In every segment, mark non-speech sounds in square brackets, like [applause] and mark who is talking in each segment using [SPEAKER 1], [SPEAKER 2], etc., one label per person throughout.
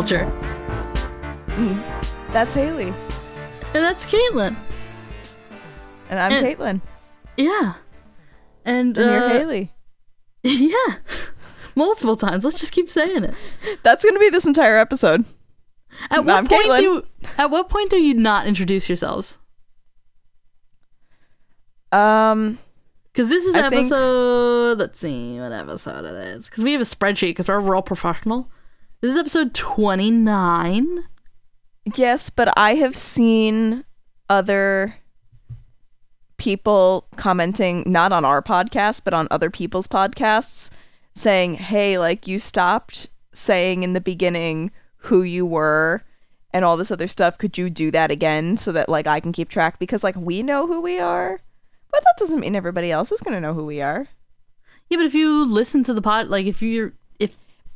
[SPEAKER 1] Culture.
[SPEAKER 2] That's Haley.
[SPEAKER 1] And that's Caitlin.
[SPEAKER 2] And I'm
[SPEAKER 1] And-
[SPEAKER 2] Caitlin.
[SPEAKER 1] Yeah. And,
[SPEAKER 2] And you're
[SPEAKER 1] uh,
[SPEAKER 2] Haley. [laughs]
[SPEAKER 1] Yeah. Multiple times. Let's just keep saying it.
[SPEAKER 2] That's gonna be this entire episode.
[SPEAKER 1] At what
[SPEAKER 2] I'm
[SPEAKER 1] point
[SPEAKER 2] Caitlin.
[SPEAKER 1] do at what point do you not introduce yourselves?
[SPEAKER 2] Um
[SPEAKER 1] Because this is
[SPEAKER 2] I think-
[SPEAKER 1] episode. Let's see what episode it is. Because we have a spreadsheet. Because we're real professional. This is episode twenty nine.
[SPEAKER 2] yes, but I have seen other people commenting not on our podcast but on other people's podcasts saying, "Hey, like you stopped saying in the beginning who you were and all this other stuff. Could you do that again so that like I can keep track because like we know who we are, but that doesn't mean everybody else is going to know who we are."
[SPEAKER 1] Yeah, but if you listen to the pod, like if you're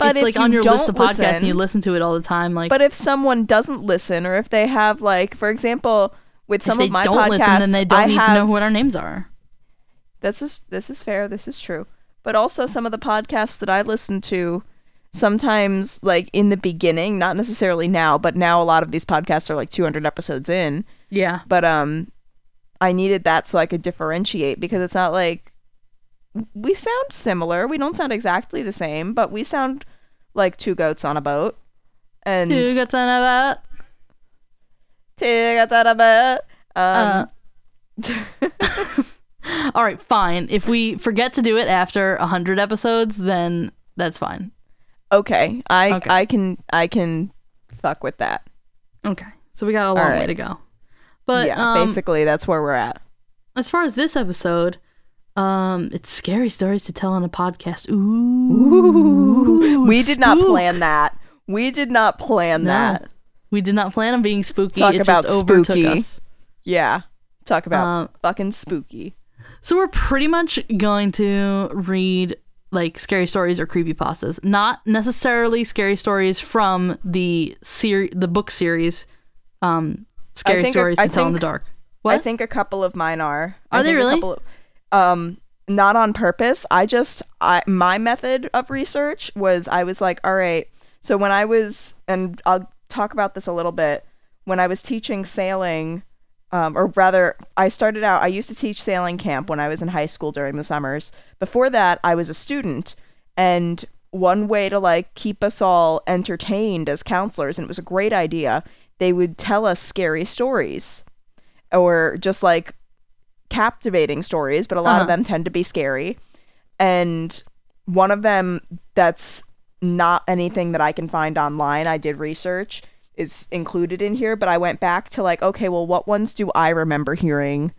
[SPEAKER 2] But
[SPEAKER 1] it's
[SPEAKER 2] if
[SPEAKER 1] like
[SPEAKER 2] you
[SPEAKER 1] on your list of podcasts and
[SPEAKER 2] listen-
[SPEAKER 1] you listen to it all the time, like
[SPEAKER 2] But if someone doesn't listen, or if they have like, for example, with some of my
[SPEAKER 1] don't
[SPEAKER 2] podcasts,
[SPEAKER 1] listen, then they don't
[SPEAKER 2] I
[SPEAKER 1] need
[SPEAKER 2] have,
[SPEAKER 1] to know what our names are.
[SPEAKER 2] This is this is fair. This is true. But also some of the podcasts that I listen to, sometimes like in the beginning, not necessarily now, but now a lot of these podcasts are like 200 episodes in.
[SPEAKER 1] Yeah.
[SPEAKER 2] But um, I needed that so I could differentiate because it's not like we sound similar. We don't sound exactly the same, but we sound like two goats on a boat. And
[SPEAKER 1] Who got on about?
[SPEAKER 2] two goats on a boat. Um,
[SPEAKER 1] Uh, [laughs] all right, fine. If we forget to do it after a hundred episodes, then that's fine.
[SPEAKER 2] okay, I
[SPEAKER 1] Okay.
[SPEAKER 2] I can I can fuck with that.
[SPEAKER 1] Okay, so we got a long way to go. But
[SPEAKER 2] yeah,
[SPEAKER 1] um,
[SPEAKER 2] basically that's where we're at.
[SPEAKER 1] as far as this episode, um, it's scary stories to tell on a podcast. Ooh,
[SPEAKER 2] we did not plan that. We did not plan
[SPEAKER 1] No.
[SPEAKER 2] that.
[SPEAKER 1] We did not plan on being spooky.
[SPEAKER 2] Talk
[SPEAKER 1] it
[SPEAKER 2] about
[SPEAKER 1] just overtook
[SPEAKER 2] spooky.
[SPEAKER 1] us.
[SPEAKER 2] Yeah. Talk about
[SPEAKER 1] Um,
[SPEAKER 2] fucking spooky.
[SPEAKER 1] So we're pretty much going to read like scary stories or creepypastas, not necessarily scary stories from the ser- the book series, um, scary stories
[SPEAKER 2] I
[SPEAKER 1] to tell in the dark. What?
[SPEAKER 2] I think a couple of mine are. I
[SPEAKER 1] Are they
[SPEAKER 2] think a
[SPEAKER 1] really?
[SPEAKER 2] of- um not on purpose. I just I my method of research was I was like, all right. So when I was and I'll talk about this a little bit. When I was teaching sailing um, or rather, I started out. I used to teach sailing camp when I was in high school during the summers. Before that, I was a student, and one way to like keep us all entertained as counselors, and it was a great idea. They would tell us scary stories, or just like captivating stories, but a lot of
[SPEAKER 1] Uh-huh.
[SPEAKER 2] them tend to be scary. And one of them that's not anything that I can find online. I did research is included in here, but I went back to like, okay, well, what ones do I remember hearing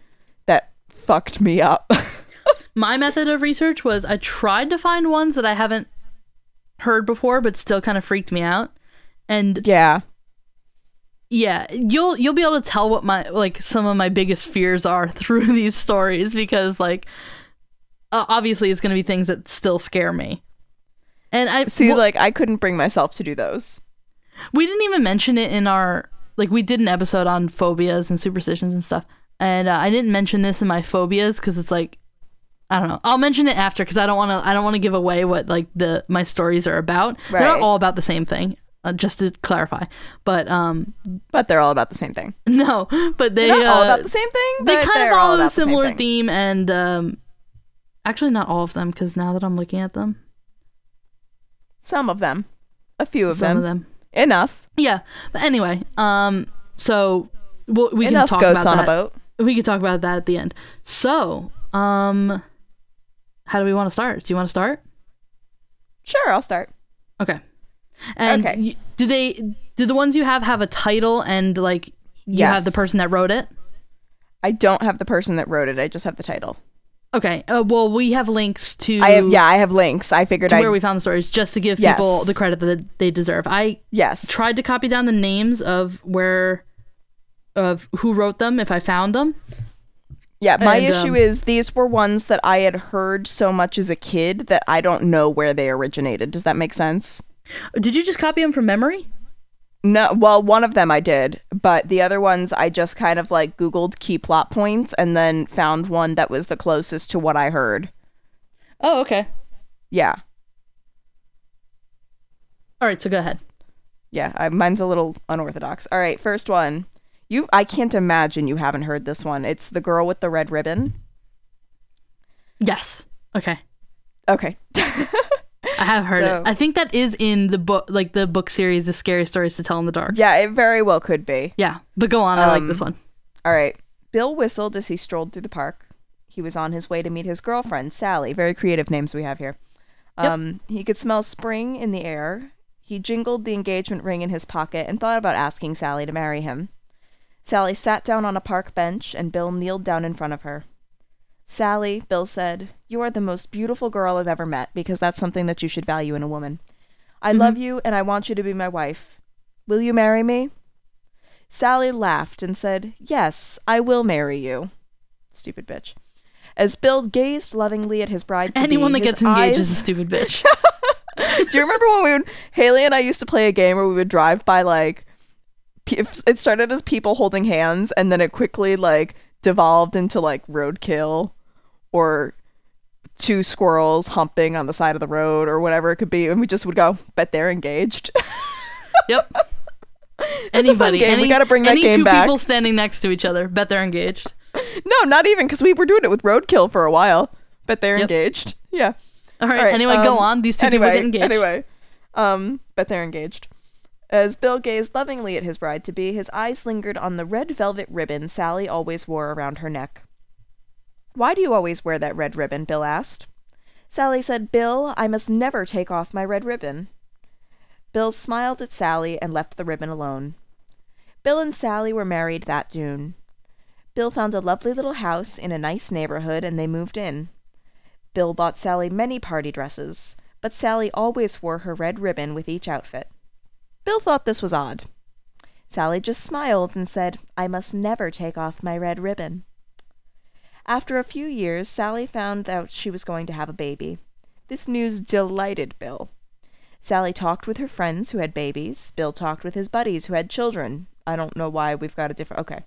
[SPEAKER 2] that fucked me up? [laughs]
[SPEAKER 1] My method of research was I tried to find ones that I haven't heard before, but still kind of freaked me out. And
[SPEAKER 2] yeah.
[SPEAKER 1] Yeah, you'll you'll be able to tell what my like some of my biggest fears are [laughs] through these stories because like uh, obviously it's going to be things that still scare me. And I
[SPEAKER 2] See,
[SPEAKER 1] well,
[SPEAKER 2] like, I couldn't bring myself to do those.
[SPEAKER 1] we didn't even mention it in our like we did an episode on phobias and superstitions and stuff. And uh, I didn't mention this in my phobias cuz it's like I don't know. I'll mention it after cuz I don't want to I don't want to give away what like the my stories are about. They're not all about the same thing. Uh, just to clarify. But um
[SPEAKER 2] But they're all about the same thing. [laughs]
[SPEAKER 1] no, but they
[SPEAKER 2] They're not all
[SPEAKER 1] uh,
[SPEAKER 2] about the same thing,
[SPEAKER 1] they
[SPEAKER 2] but
[SPEAKER 1] kind
[SPEAKER 2] they're
[SPEAKER 1] of
[SPEAKER 2] all
[SPEAKER 1] follow a
[SPEAKER 2] about the same
[SPEAKER 1] similar
[SPEAKER 2] thing.
[SPEAKER 1] theme and um actually not all of them because now that i'm looking at them
[SPEAKER 2] Some of them. A few of
[SPEAKER 1] some
[SPEAKER 2] them.
[SPEAKER 1] of them
[SPEAKER 2] Enough.
[SPEAKER 1] yeah but anyway um so we'll, we
[SPEAKER 2] Enough
[SPEAKER 1] can talk
[SPEAKER 2] goats
[SPEAKER 1] about
[SPEAKER 2] on
[SPEAKER 1] that.
[SPEAKER 2] a boat.
[SPEAKER 1] we can talk about that at the end so um how do we want to start do you want to start
[SPEAKER 2] Sure, I'll start.
[SPEAKER 1] okay and
[SPEAKER 2] Okay.
[SPEAKER 1] do they do the ones you have have a title and like you have the person that wrote it
[SPEAKER 2] I don't have the person that wrote it. I just have the title.
[SPEAKER 1] okay uh, well we have links to
[SPEAKER 2] I have yeah, I have links. I figured
[SPEAKER 1] to where we found the stories just to give
[SPEAKER 2] Yes.
[SPEAKER 1] people the credit that they deserve i
[SPEAKER 2] yes
[SPEAKER 1] tried to copy down the names of where of who wrote them if I found them.
[SPEAKER 2] Yeah, my
[SPEAKER 1] And,
[SPEAKER 2] issue
[SPEAKER 1] um,
[SPEAKER 2] is these were ones that I had heard so much as a kid that I don't know where they originated. Does that make sense?
[SPEAKER 1] Did you just copy them from memory?
[SPEAKER 2] No, well, one of them I did, but the other ones I just kind of like Googled key plot points and then found one that was the closest to what I heard.
[SPEAKER 1] Oh, okay.
[SPEAKER 2] Yeah.
[SPEAKER 1] All right, so go ahead.
[SPEAKER 2] Yeah, I, mine's a little unorthodox. All right, first one. You, I can't imagine you haven't heard this one. It's the girl with the red ribbon.
[SPEAKER 1] Yes. Okay.
[SPEAKER 2] Okay. [laughs]
[SPEAKER 1] I have heard
[SPEAKER 2] So-
[SPEAKER 1] it. I think that is in the book, like the book series, "The Scary Stories to Tell in the Dark."
[SPEAKER 2] yeah, it very well could be.
[SPEAKER 1] Yeah, but go on. I like
[SPEAKER 2] Um,
[SPEAKER 1] this one.
[SPEAKER 2] All right. Bill whistled as he strolled through the park. He was on his way to meet his girlfriend, Sally. Very creative names we have here.
[SPEAKER 1] Yep.
[SPEAKER 2] Um, he could smell spring in the air. He jingled the engagement ring in his pocket and thought about asking Sally to marry him. Sally sat down on a park bench and Bill kneeled down in front of her. Sally, Bill said, you are the most beautiful girl I've ever met because that's something that you should value in a woman. I mm-hmm. love you and I want you to be my wife. Will you marry me? Sally laughed and said, Yes, I will marry you. Stupid bitch. As Bill gazed lovingly at his bride
[SPEAKER 1] Anyone that gets engaged
[SPEAKER 2] eyes...
[SPEAKER 1] is a stupid bitch. [laughs] [laughs]
[SPEAKER 2] Do you remember when we would Haley and I used to play a game where we would drive by like it started as people holding hands and then it quickly like devolved into like roadkill or two squirrels humping on the side of the road or whatever it could be and we just would go bet they're engaged. [laughs]
[SPEAKER 1] yep.
[SPEAKER 2] Fun
[SPEAKER 1] Anybody,
[SPEAKER 2] game. We gotta bring that
[SPEAKER 1] any
[SPEAKER 2] game
[SPEAKER 1] two
[SPEAKER 2] back.
[SPEAKER 1] people standing next to each other, bet they're engaged.
[SPEAKER 2] no, not even cuz we were doing it with roadkill for a while. Bet they're
[SPEAKER 1] Yep.
[SPEAKER 2] engaged. Yeah.
[SPEAKER 1] All right.
[SPEAKER 2] All right,
[SPEAKER 1] anyway, go
[SPEAKER 2] um,
[SPEAKER 1] on. These two
[SPEAKER 2] anyway,
[SPEAKER 1] people get engaged.
[SPEAKER 2] Anyway, um, bet they're engaged. As Bill gazed lovingly at his bride to be, his eyes lingered on the red velvet ribbon Sally always wore around her neck. Why do you always wear that red ribbon? Bill asked. Sally said, Bill, I must never take off my red ribbon. Bill smiled at Sally and left the ribbon alone. Bill and Sally were married that June. Bill found a lovely little house in a nice neighborhood and they moved in. Bill bought Sally many party dresses, but Sally always wore her red ribbon with each outfit. Bill thought this was odd. Sally just smiled and said, I must never take off my red ribbon. After a few years, Sally found out she was going to have a baby. This news delighted Bill. Sally talked with her friends who had babies. Bill talked with his buddies who had children. I don't know why we've got a different. Okay.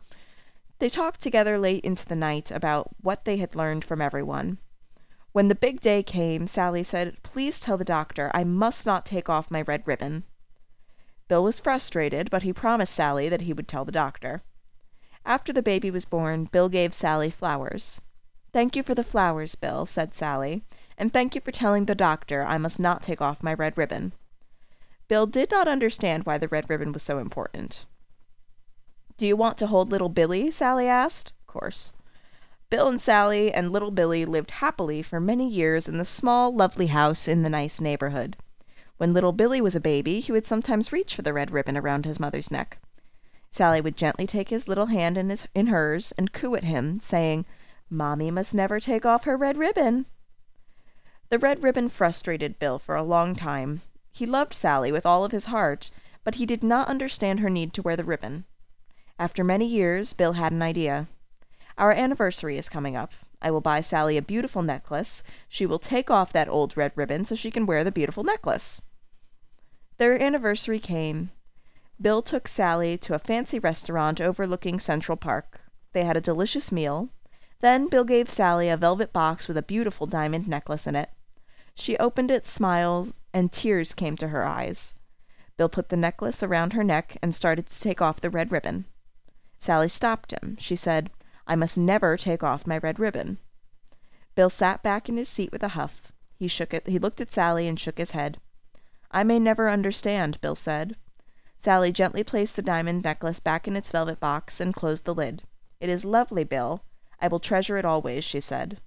[SPEAKER 2] They talked together late into the night about what they had learned from everyone. When the big day came, Sally said, Please tell the doctor I must not take off my red ribbon. Bill was frustrated, but he promised Sally that he would tell the doctor. After the baby was born, Bill gave Sally flowers. Thank you for the flowers, Bill, said Sally, and thank you for telling the doctor I must not take off my red ribbon. Bill did not understand why the red ribbon was so important. Do you want to hold little Billy? Sally asked. Of course. Bill and Sally and little Billy lived happily for many years in the small, lovely house in the nice neighborhood. When little Billy was a baby, he would sometimes reach for the red ribbon around his mother's neck. Sally would gently take his little hand in, his, in hers and coo at him, saying, Mommy must never take off her red ribbon. The red ribbon frustrated Bill for a long time. He loved Sally with all of his heart, but he did not understand her need to wear the ribbon. After many years, Bill had an idea. Our anniversary is coming up. I will buy Sally a beautiful necklace. She will take off that old red ribbon so she can wear the beautiful necklace. Their anniversary came. Bill took Sally to a fancy restaurant overlooking Central Park. They had a delicious meal. Then Bill gave Sally a velvet box with a beautiful diamond necklace in it. She opened it, smiled, and tears came to her eyes. Bill put the necklace around her neck and started to take off the red ribbon. Sally stopped him. She said, I must never take off my red ribbon. Bill sat back in his seat with a huff. He shook it he looked at Sally and shook his head. I may never understand, Bill said. Sally gently placed the diamond necklace back in its velvet box and closed the lid. It is lovely, Bill. I will treasure it always, she said.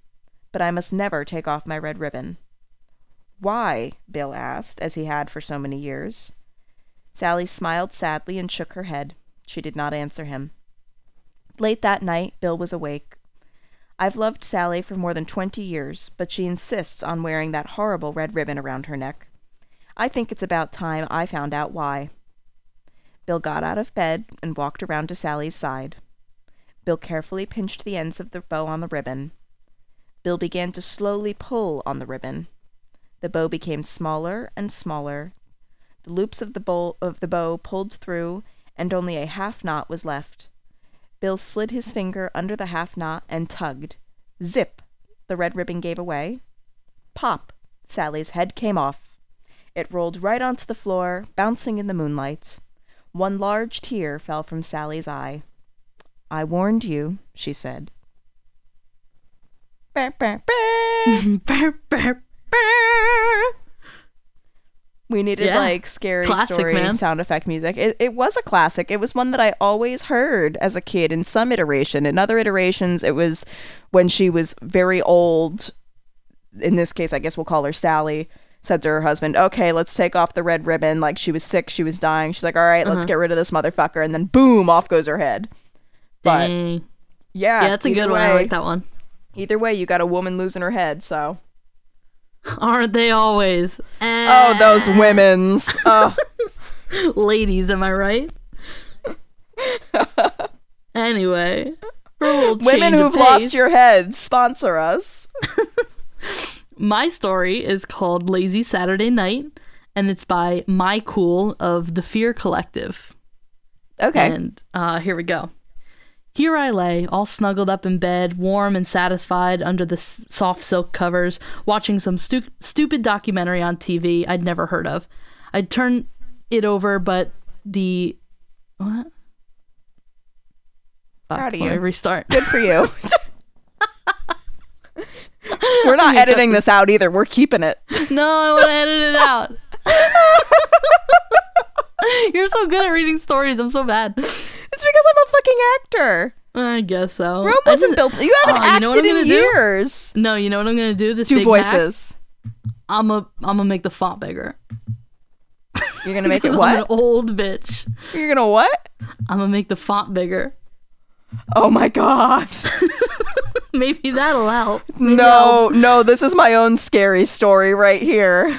[SPEAKER 2] But I must never take off my red ribbon. Why? Bill asked, as he had for so many years. Sally smiled sadly and shook her head. She did not answer him. Late that night, Bill was awake. I've loved Sally for more than twenty years, but she insists on wearing that horrible red ribbon around her neck. I think it's about time I found out why. Bill got out of bed and walked around to Sally's side. Bill carefully pinched the ends of the bow on the ribbon. Bill began to slowly pull on the ribbon. The bow became smaller and smaller. The loops of the bow, of the bow pulled through, and only a half knot was left. Bill slid his finger under the half knot and tugged. Zip! The red ribbon gave away. Pop! Sally's head came off. It rolled right onto the floor, bouncing in the moonlight. One large tear fell from Sally's eye. I warned you, she said. [laughs] We needed
[SPEAKER 1] Yeah.
[SPEAKER 2] like scary
[SPEAKER 1] Classic,
[SPEAKER 2] story
[SPEAKER 1] man.
[SPEAKER 2] sound effect music. It, it was a classic. It was one that I always heard as a kid in some iteration. In other iterations, it was when she was very old. In this case, I guess we'll call her Sally. Said to her husband, "Okay, let's take off the red ribbon." Like she was sick, she was dying. She's like, "All right, let's
[SPEAKER 1] Uh-huh.
[SPEAKER 2] get rid of this motherfucker," and then boom, off goes her head. But
[SPEAKER 1] Dang.
[SPEAKER 2] yeah,
[SPEAKER 1] Yeah, that's a good one. I like that one.
[SPEAKER 2] Either way, you got a woman losing her head. So, [laughs]
[SPEAKER 1] Aren't they always?
[SPEAKER 2] oh, those women's. [laughs] Oh.
[SPEAKER 1] ladies, am I right? [laughs] anyway, for a little
[SPEAKER 2] Women who've lost your head, sponsor us.
[SPEAKER 1] My story is called Lazy Saturday Night, and it's by My Cool of the Fear Collective.
[SPEAKER 2] Okay.
[SPEAKER 1] And uh, here we go. Here I lay, all snuggled up in bed, warm and satisfied under the s- soft silk covers, watching some stu- stupid documentary on TV I'd never heard of. I'd turn it over, but the. What? Fuck,
[SPEAKER 2] Proud of you.
[SPEAKER 1] restart.
[SPEAKER 2] Good for you. [laughs] [laughs] We're not editing this out either. We're keeping it. [laughs]
[SPEAKER 1] No, I want to edit it out. [laughs] You're so good at reading stories. I'm so bad.
[SPEAKER 2] It's because I'm a fucking actor.
[SPEAKER 1] I guess so.
[SPEAKER 2] Rome wasn't built. You haven't
[SPEAKER 1] Oh, you know what
[SPEAKER 2] acted
[SPEAKER 1] I'm
[SPEAKER 2] in
[SPEAKER 1] do?
[SPEAKER 2] years.
[SPEAKER 1] No, you know what I'm gonna do? This
[SPEAKER 2] Do
[SPEAKER 1] big hack?
[SPEAKER 2] voices.
[SPEAKER 1] I'm a I'm gonna make the font bigger.
[SPEAKER 2] You're gonna make it
[SPEAKER 1] Because I'm an
[SPEAKER 2] what?
[SPEAKER 1] old bitch.
[SPEAKER 2] You're gonna what?
[SPEAKER 1] I'm gonna make the font bigger.
[SPEAKER 2] Oh my god. [laughs]
[SPEAKER 1] Maybe that'll help. Maybe
[SPEAKER 2] No, [laughs] no, this is my own scary story right here.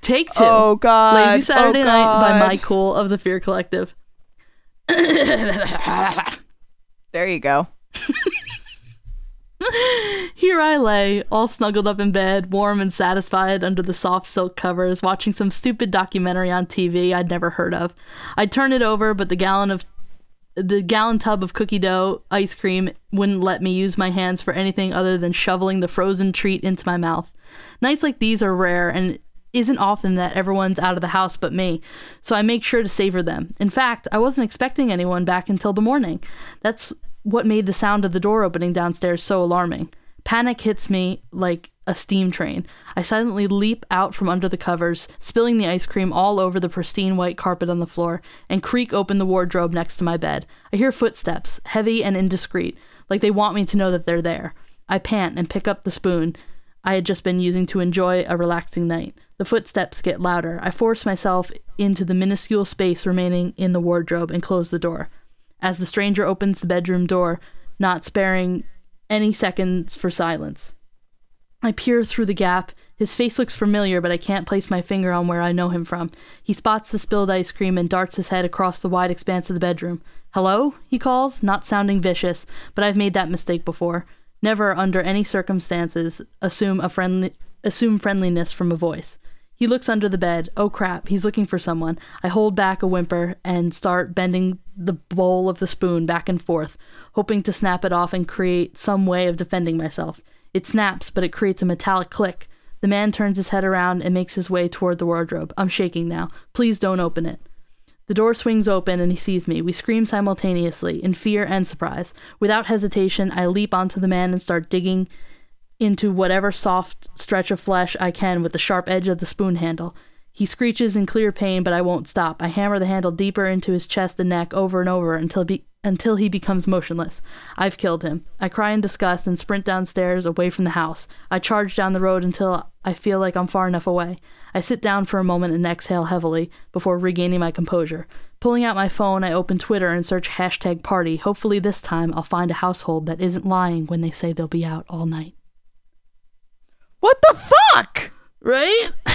[SPEAKER 1] Take two.
[SPEAKER 2] Oh god.
[SPEAKER 1] Lazy oh, Saturday
[SPEAKER 2] oh,
[SPEAKER 1] Night by
[SPEAKER 2] God.
[SPEAKER 1] Cool of the Fear Collective.
[SPEAKER 2] There you go. [laughs]
[SPEAKER 1] Here I lay, all snuggled up in bed, warm and satisfied under the soft silk covers, watching some stupid documentary on TV I'd never heard of. I'd turn it over, but the gallon of the gallon tub of cookie dough ice cream wouldn't let me use my hands for anything other than shoveling the frozen treat into my mouth. Nights like these are rare and isn't often that everyone's out of the house but me, so I make sure to savor them. In fact, I wasn't expecting anyone back until the morning. That's what made the sound of the door opening downstairs so alarming. Panic hits me like a steam train. I silently leap out from under the covers, spilling the ice cream all over the pristine white carpet on the floor, and creak open the wardrobe next to my bed. I hear footsteps, heavy and indiscreet, like they want me to know that they're there. I pant and pick up the spoon I had just been using to enjoy a relaxing night. The footsteps get louder. I force myself into the minuscule space remaining in the wardrobe and close the door. As the stranger opens the bedroom door, not sparing any seconds for silence. I peer through the gap. His face looks familiar, but I can't place my finger on where I know him from. He spots the spilled ice cream and darts his head across the wide expanse of the bedroom. Hello? he calls, not sounding vicious, but I've made that mistake before. Never, under any circumstances, assume a friendly assume friendliness from a voice. He looks under the bed. Oh crap, he's looking for someone. I hold back a whimper and start bending the bowl of the spoon back and forth, hoping to snap it off and create some way of defending myself. It snaps, but it creates a metallic click. The man turns his head around and makes his way toward the wardrobe. I'm shaking now. Please don't open it. The door swings open and he sees me. We scream simultaneously, in fear and surprise. Without hesitation, I leap onto the man and start digging into whatever soft stretch of flesh I can with the sharp edge of the spoon handle. He screeches in clear pain, but I won't stop. I hammer the handle deeper into his chest and neck over and over until be- until he becomes motionless. I've killed him. I cry in disgust and sprint downstairs away from the house. I charge down the road until I feel like I'm far enough away. I sit down for a moment and exhale heavily before regaining my composure. Pulling out my phone, I open Twitter and search hashtag party. Hopefully, this time I'll find a household that isn't lying when they say they'll be out all night.
[SPEAKER 2] What the fuck?
[SPEAKER 1] Right? [laughs]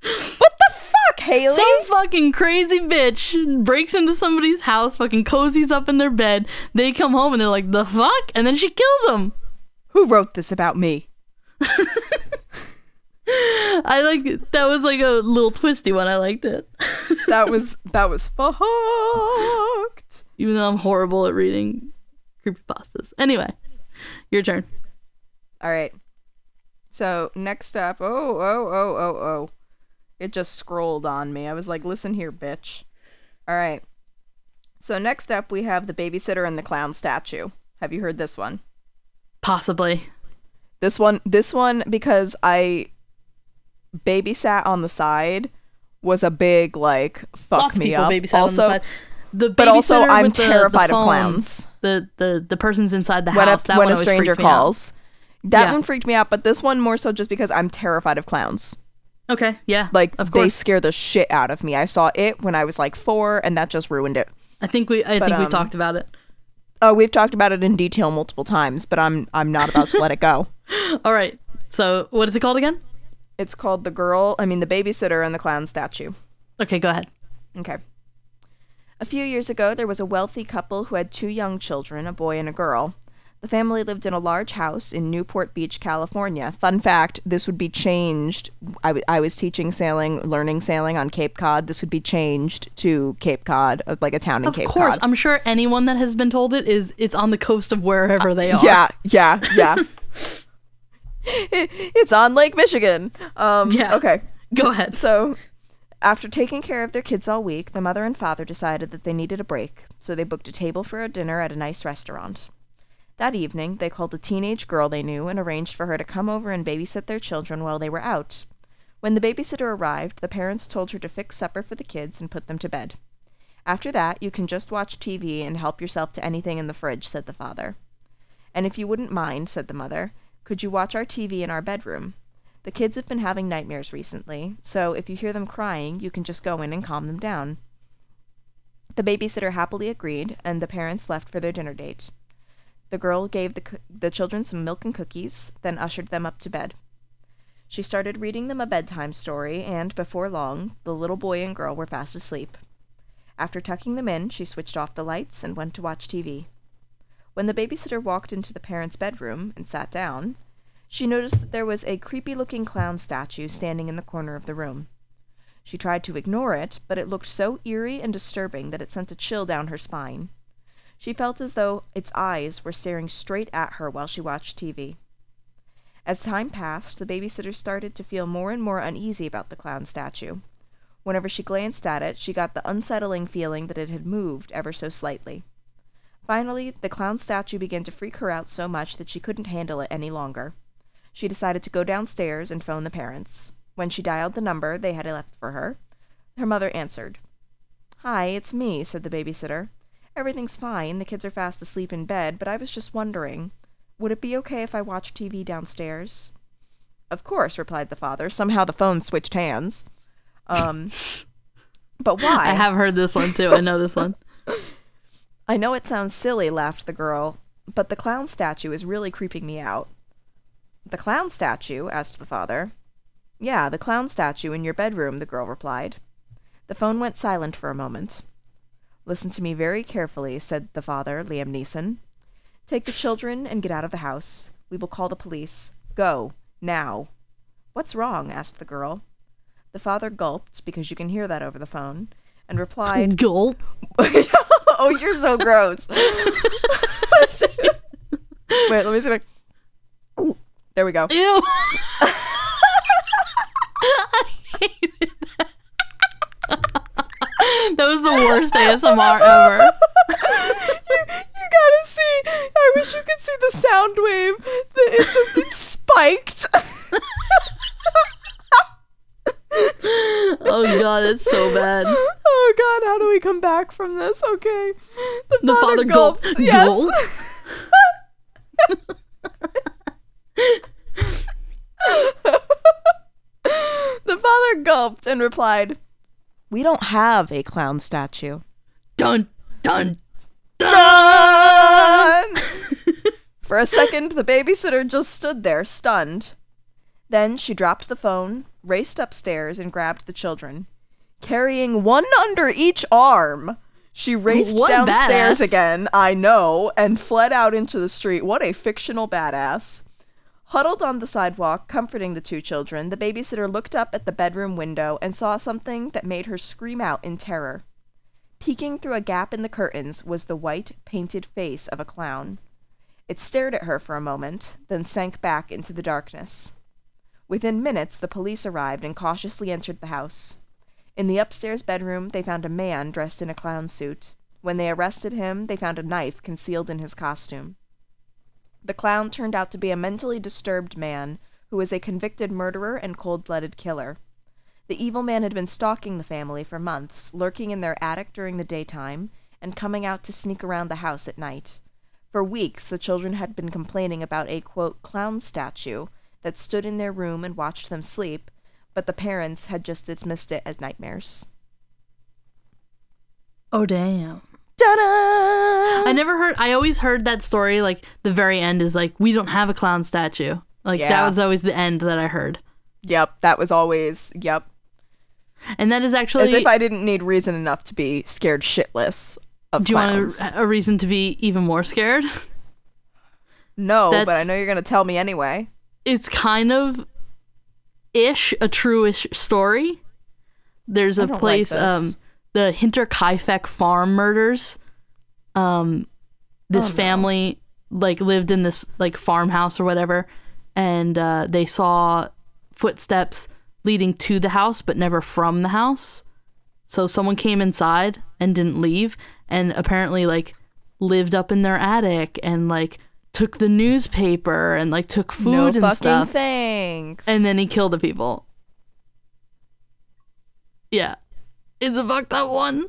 [SPEAKER 2] What the fuck, Haley?
[SPEAKER 1] Some fucking crazy bitch breaks into somebody's house, fucking cozies up in their bed. They come home and they're like, the fuck? And then she kills them.
[SPEAKER 2] Who wrote this about me? [laughs]
[SPEAKER 1] I like that was like a little twisty one. I liked it. [laughs]
[SPEAKER 2] That was that was fucked.
[SPEAKER 1] Even though I'm horrible at reading creepypastas. Anyway, your turn.
[SPEAKER 2] All right. So next up, oh, oh, oh, oh, oh. It just scrolled on me. I was like, listen here, bitch. All right. So next up, we have the babysitter and the clown statue. Have you heard this one?
[SPEAKER 1] Possibly.
[SPEAKER 2] This one, this one, because I babysat on the side, was a big like fuck
[SPEAKER 1] Lots
[SPEAKER 2] me up.
[SPEAKER 1] babysat
[SPEAKER 2] also,
[SPEAKER 1] on the side. The
[SPEAKER 2] but also I'm
[SPEAKER 1] with the- the
[SPEAKER 2] terrified of clowns.
[SPEAKER 1] The the the person's inside the
[SPEAKER 2] when a,
[SPEAKER 1] house. that
[SPEAKER 2] when a stranger
[SPEAKER 1] freaked me out.
[SPEAKER 2] calls, that
[SPEAKER 1] Yeah.
[SPEAKER 2] one freaked me out. But this one more so just because I'm terrified of clowns.
[SPEAKER 1] Okay, yeah.
[SPEAKER 2] Like
[SPEAKER 1] of
[SPEAKER 2] they scare the shit out of me. I saw it when I was like four, and that just ruined it.
[SPEAKER 1] I think we I
[SPEAKER 2] But,
[SPEAKER 1] think we
[SPEAKER 2] um,
[SPEAKER 1] talked about it.
[SPEAKER 2] Oh, we've talked about it in detail multiple times, but I'm I'm not about to let it go. [laughs]
[SPEAKER 1] All right. So what is it called again?
[SPEAKER 2] It's called the girl. I mean, the babysitter and the clown statue.
[SPEAKER 1] Okay, go ahead.
[SPEAKER 2] Okay. A few years ago, there was a wealthy couple who had two young children, a boy and a girl. The family lived in a large house in Newport Beach, California. Fun fact this would be changed. I, w- I was teaching sailing, learning sailing on Cape Cod. This would be changed to Cape Cod, uh, like a town in
[SPEAKER 1] Of
[SPEAKER 2] Cape
[SPEAKER 1] course,
[SPEAKER 2] Cod. Of course.
[SPEAKER 1] I'm sure anyone that has been told it is it's on the coast of wherever they are.
[SPEAKER 2] Yeah, yeah, yeah. It- [laughs] it's on Lake Michigan. Um,
[SPEAKER 1] Yeah.
[SPEAKER 2] Okay.
[SPEAKER 1] Go ahead.
[SPEAKER 2] So, after taking care of their kids all week, the mother and father decided that they needed a break, so they booked a table for a dinner at a nice restaurant. That evening, they called a teenage girl they knew and arranged for her to come over and babysit their children while they were out. When the babysitter arrived, the parents told her to fix supper for the kids and put them to bed. After that, you can just watch TV and help yourself to anything in the fridge, said the father. And if you wouldn't mind, said the mother, could you watch our TV in our bedroom? The kids have been having nightmares recently, so if you hear them crying, you can just go in and calm them down. The babysitter happily agreed, and the parents left for their dinner date. The girl gave the, coo- the children some milk and cookies, then ushered them up to bed. She started reading them a bedtime story, and before long, the little boy and girl were fast asleep. After tucking them in, she switched off the lights and went to watch TV. When the babysitter walked into the parents' bedroom and sat down, she noticed that there was a creepy looking clown statue standing in the corner of the room. She tried to ignore it, but it looked so eerie and disturbing that it sent a chill down her spine. She felt as though its eyes were staring straight at her while she watched TV. As time passed, the babysitter started to feel more and more uneasy about the clown statue. Whenever she glanced at it, she got the unsettling feeling that it had moved ever so slightly. Finally, the clown statue began to freak her out so much that she couldn't handle it any longer. She decided to go downstairs and phone the parents. When she dialed the number they had left for her, her mother answered. Hi, it's me, said the babysitter. Everything's fine. The kids are fast asleep in bed, but I was just wondering, would it be okay if I watch TV downstairs? Of course, replied the father. Somehow the phone switched hands. Um, [laughs] but why?
[SPEAKER 1] I have heard this one too. I know this one. [laughs]
[SPEAKER 2] I know it sounds silly, laughed the girl, but the clown statue is really creeping me out. The clown statue? asked the father. Yeah, the clown statue in your bedroom, the girl replied. The phone went silent for a moment. Listen to me very carefully, said the father, Liam Neeson. Take the children and get out of the house. We will call the police. Go, now. What's wrong? asked the girl. The father gulped, because you can hear that over the phone, and replied, [laughs]
[SPEAKER 1] Gulp. [laughs]
[SPEAKER 2] oh, you're so gross. [laughs] Wait, let me see. If I... There we go.
[SPEAKER 1] Ew. I hated that. [laughs] that was the worst ASMR ever. [laughs]
[SPEAKER 2] you, you gotta see. I wish you could see the sound wave. It just it spiked.
[SPEAKER 1] Oh god, it's so bad.
[SPEAKER 2] oh God, how do we come back from this? Okay. The,
[SPEAKER 1] The father gulped.
[SPEAKER 2] Yes.
[SPEAKER 1] Gulp. [laughs]
[SPEAKER 2] the father gulped and replied, "We don't have a clown statue."
[SPEAKER 1] Dun dun.
[SPEAKER 2] Done! [laughs] For a second, the babysitter just stood there, stunned. Then she dropped the phone, raced upstairs, and grabbed the children. Carrying one under each arm, she raced
[SPEAKER 1] What
[SPEAKER 2] downstairs
[SPEAKER 1] badass.
[SPEAKER 2] again, I know, and fled out into the street. What a fictional badass. Huddled on the sidewalk, comforting the two children, the babysitter looked up at the bedroom window and saw something that made her scream out in terror. Peeking through a gap in the curtains was the white, painted face of a clown. It stared at her for a moment, then sank back into the darkness. Within minutes, the police arrived and cautiously entered the house. In the upstairs bedroom, they found a man dressed in a clown suit. When they arrested him, they found a knife concealed in his costume. The clown turned out to be a mentally disturbed man who was a convicted murderer and cold blooded killer. The evil man had been stalking the family for months, lurking in their attic during the daytime, and coming out to sneak around the house at night. For weeks, the children had been complaining about a, quote, clown statue that stood in their room and watched them sleep, but the parents had just dismissed it as nightmares.
[SPEAKER 1] Oh damn.
[SPEAKER 2] Ta-da!
[SPEAKER 1] I never heard. I always heard that story. Like the very end is like we don't have a clown statue. Like that was always the end that I heard.
[SPEAKER 2] Yep, that was always, yep.
[SPEAKER 1] And that is actually.
[SPEAKER 2] As if I didn't need reason enough to be scared shitless of
[SPEAKER 1] do you want a, a reason to be even more scared?
[SPEAKER 2] no, but I know you're going to tell me anyway.
[SPEAKER 1] It's kind of ish a true-ish story. There's a
[SPEAKER 2] like
[SPEAKER 1] place,
[SPEAKER 2] this.
[SPEAKER 1] um, the Hinterkaifeck farm murders. Um, this
[SPEAKER 2] Oh, no.
[SPEAKER 1] family like lived in this like farmhouse or whatever, and uh, they saw footsteps leading to the house, but never from the house. So someone came inside and didn't leave, and apparently like lived up in their attic and like took the newspaper and like took food
[SPEAKER 2] no
[SPEAKER 1] and
[SPEAKER 2] fucking
[SPEAKER 1] stuff,
[SPEAKER 2] thanks.
[SPEAKER 1] and then he killed the people. Yeah, it's a fucked up one.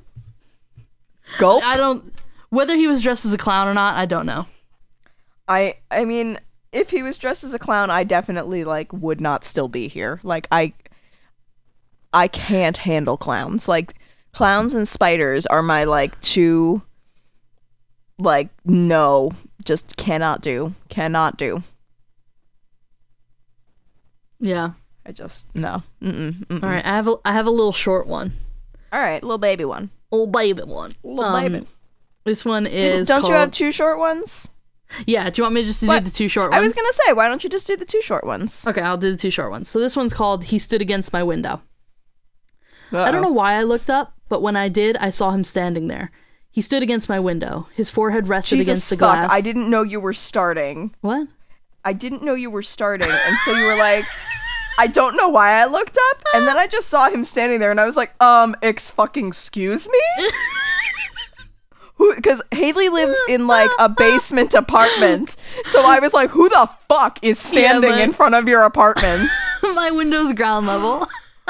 [SPEAKER 2] gulp.
[SPEAKER 1] I don't whether he was dressed as a clown or not. I don't know.
[SPEAKER 2] I I mean, if he was dressed as a clown, I definitely like would not still be here. Like I I can't handle clowns. Like clowns and spiders are my like two like no, just cannot do. Cannot do.
[SPEAKER 1] Yeah.
[SPEAKER 2] I just no. Mm-mm, mm-mm.
[SPEAKER 1] All right. I have a I have a little short one,
[SPEAKER 2] All right, little baby one.
[SPEAKER 1] little baby one.
[SPEAKER 2] Little
[SPEAKER 1] Um,
[SPEAKER 2] baby.
[SPEAKER 1] This one is.
[SPEAKER 2] don't you have two short ones?
[SPEAKER 1] Yeah. Do you want me just to
[SPEAKER 2] What?
[SPEAKER 1] do the two short ones?
[SPEAKER 2] I was gonna say, why don't you just do the two short ones?
[SPEAKER 1] Okay, I'll do the two short ones. So this one's called "He Stood Against My Window." I don't know why I looked up, but when I did, I saw him standing there. He stood against my window. His forehead rested
[SPEAKER 2] Jesus
[SPEAKER 1] against the
[SPEAKER 2] fuck!
[SPEAKER 1] glass.
[SPEAKER 2] I didn't know you were starting.
[SPEAKER 1] What?
[SPEAKER 2] I didn't know you were starting, and so you were like, I don't know why I looked up, and then I just saw him standing there, and I was like, um, ex fucking excuse me. [laughs] Because Haley lives in like a basement apartment, so I was like, who the fuck is standing
[SPEAKER 1] but-
[SPEAKER 2] in front of your apartment? [laughs]
[SPEAKER 1] my window's ground level. [sighs]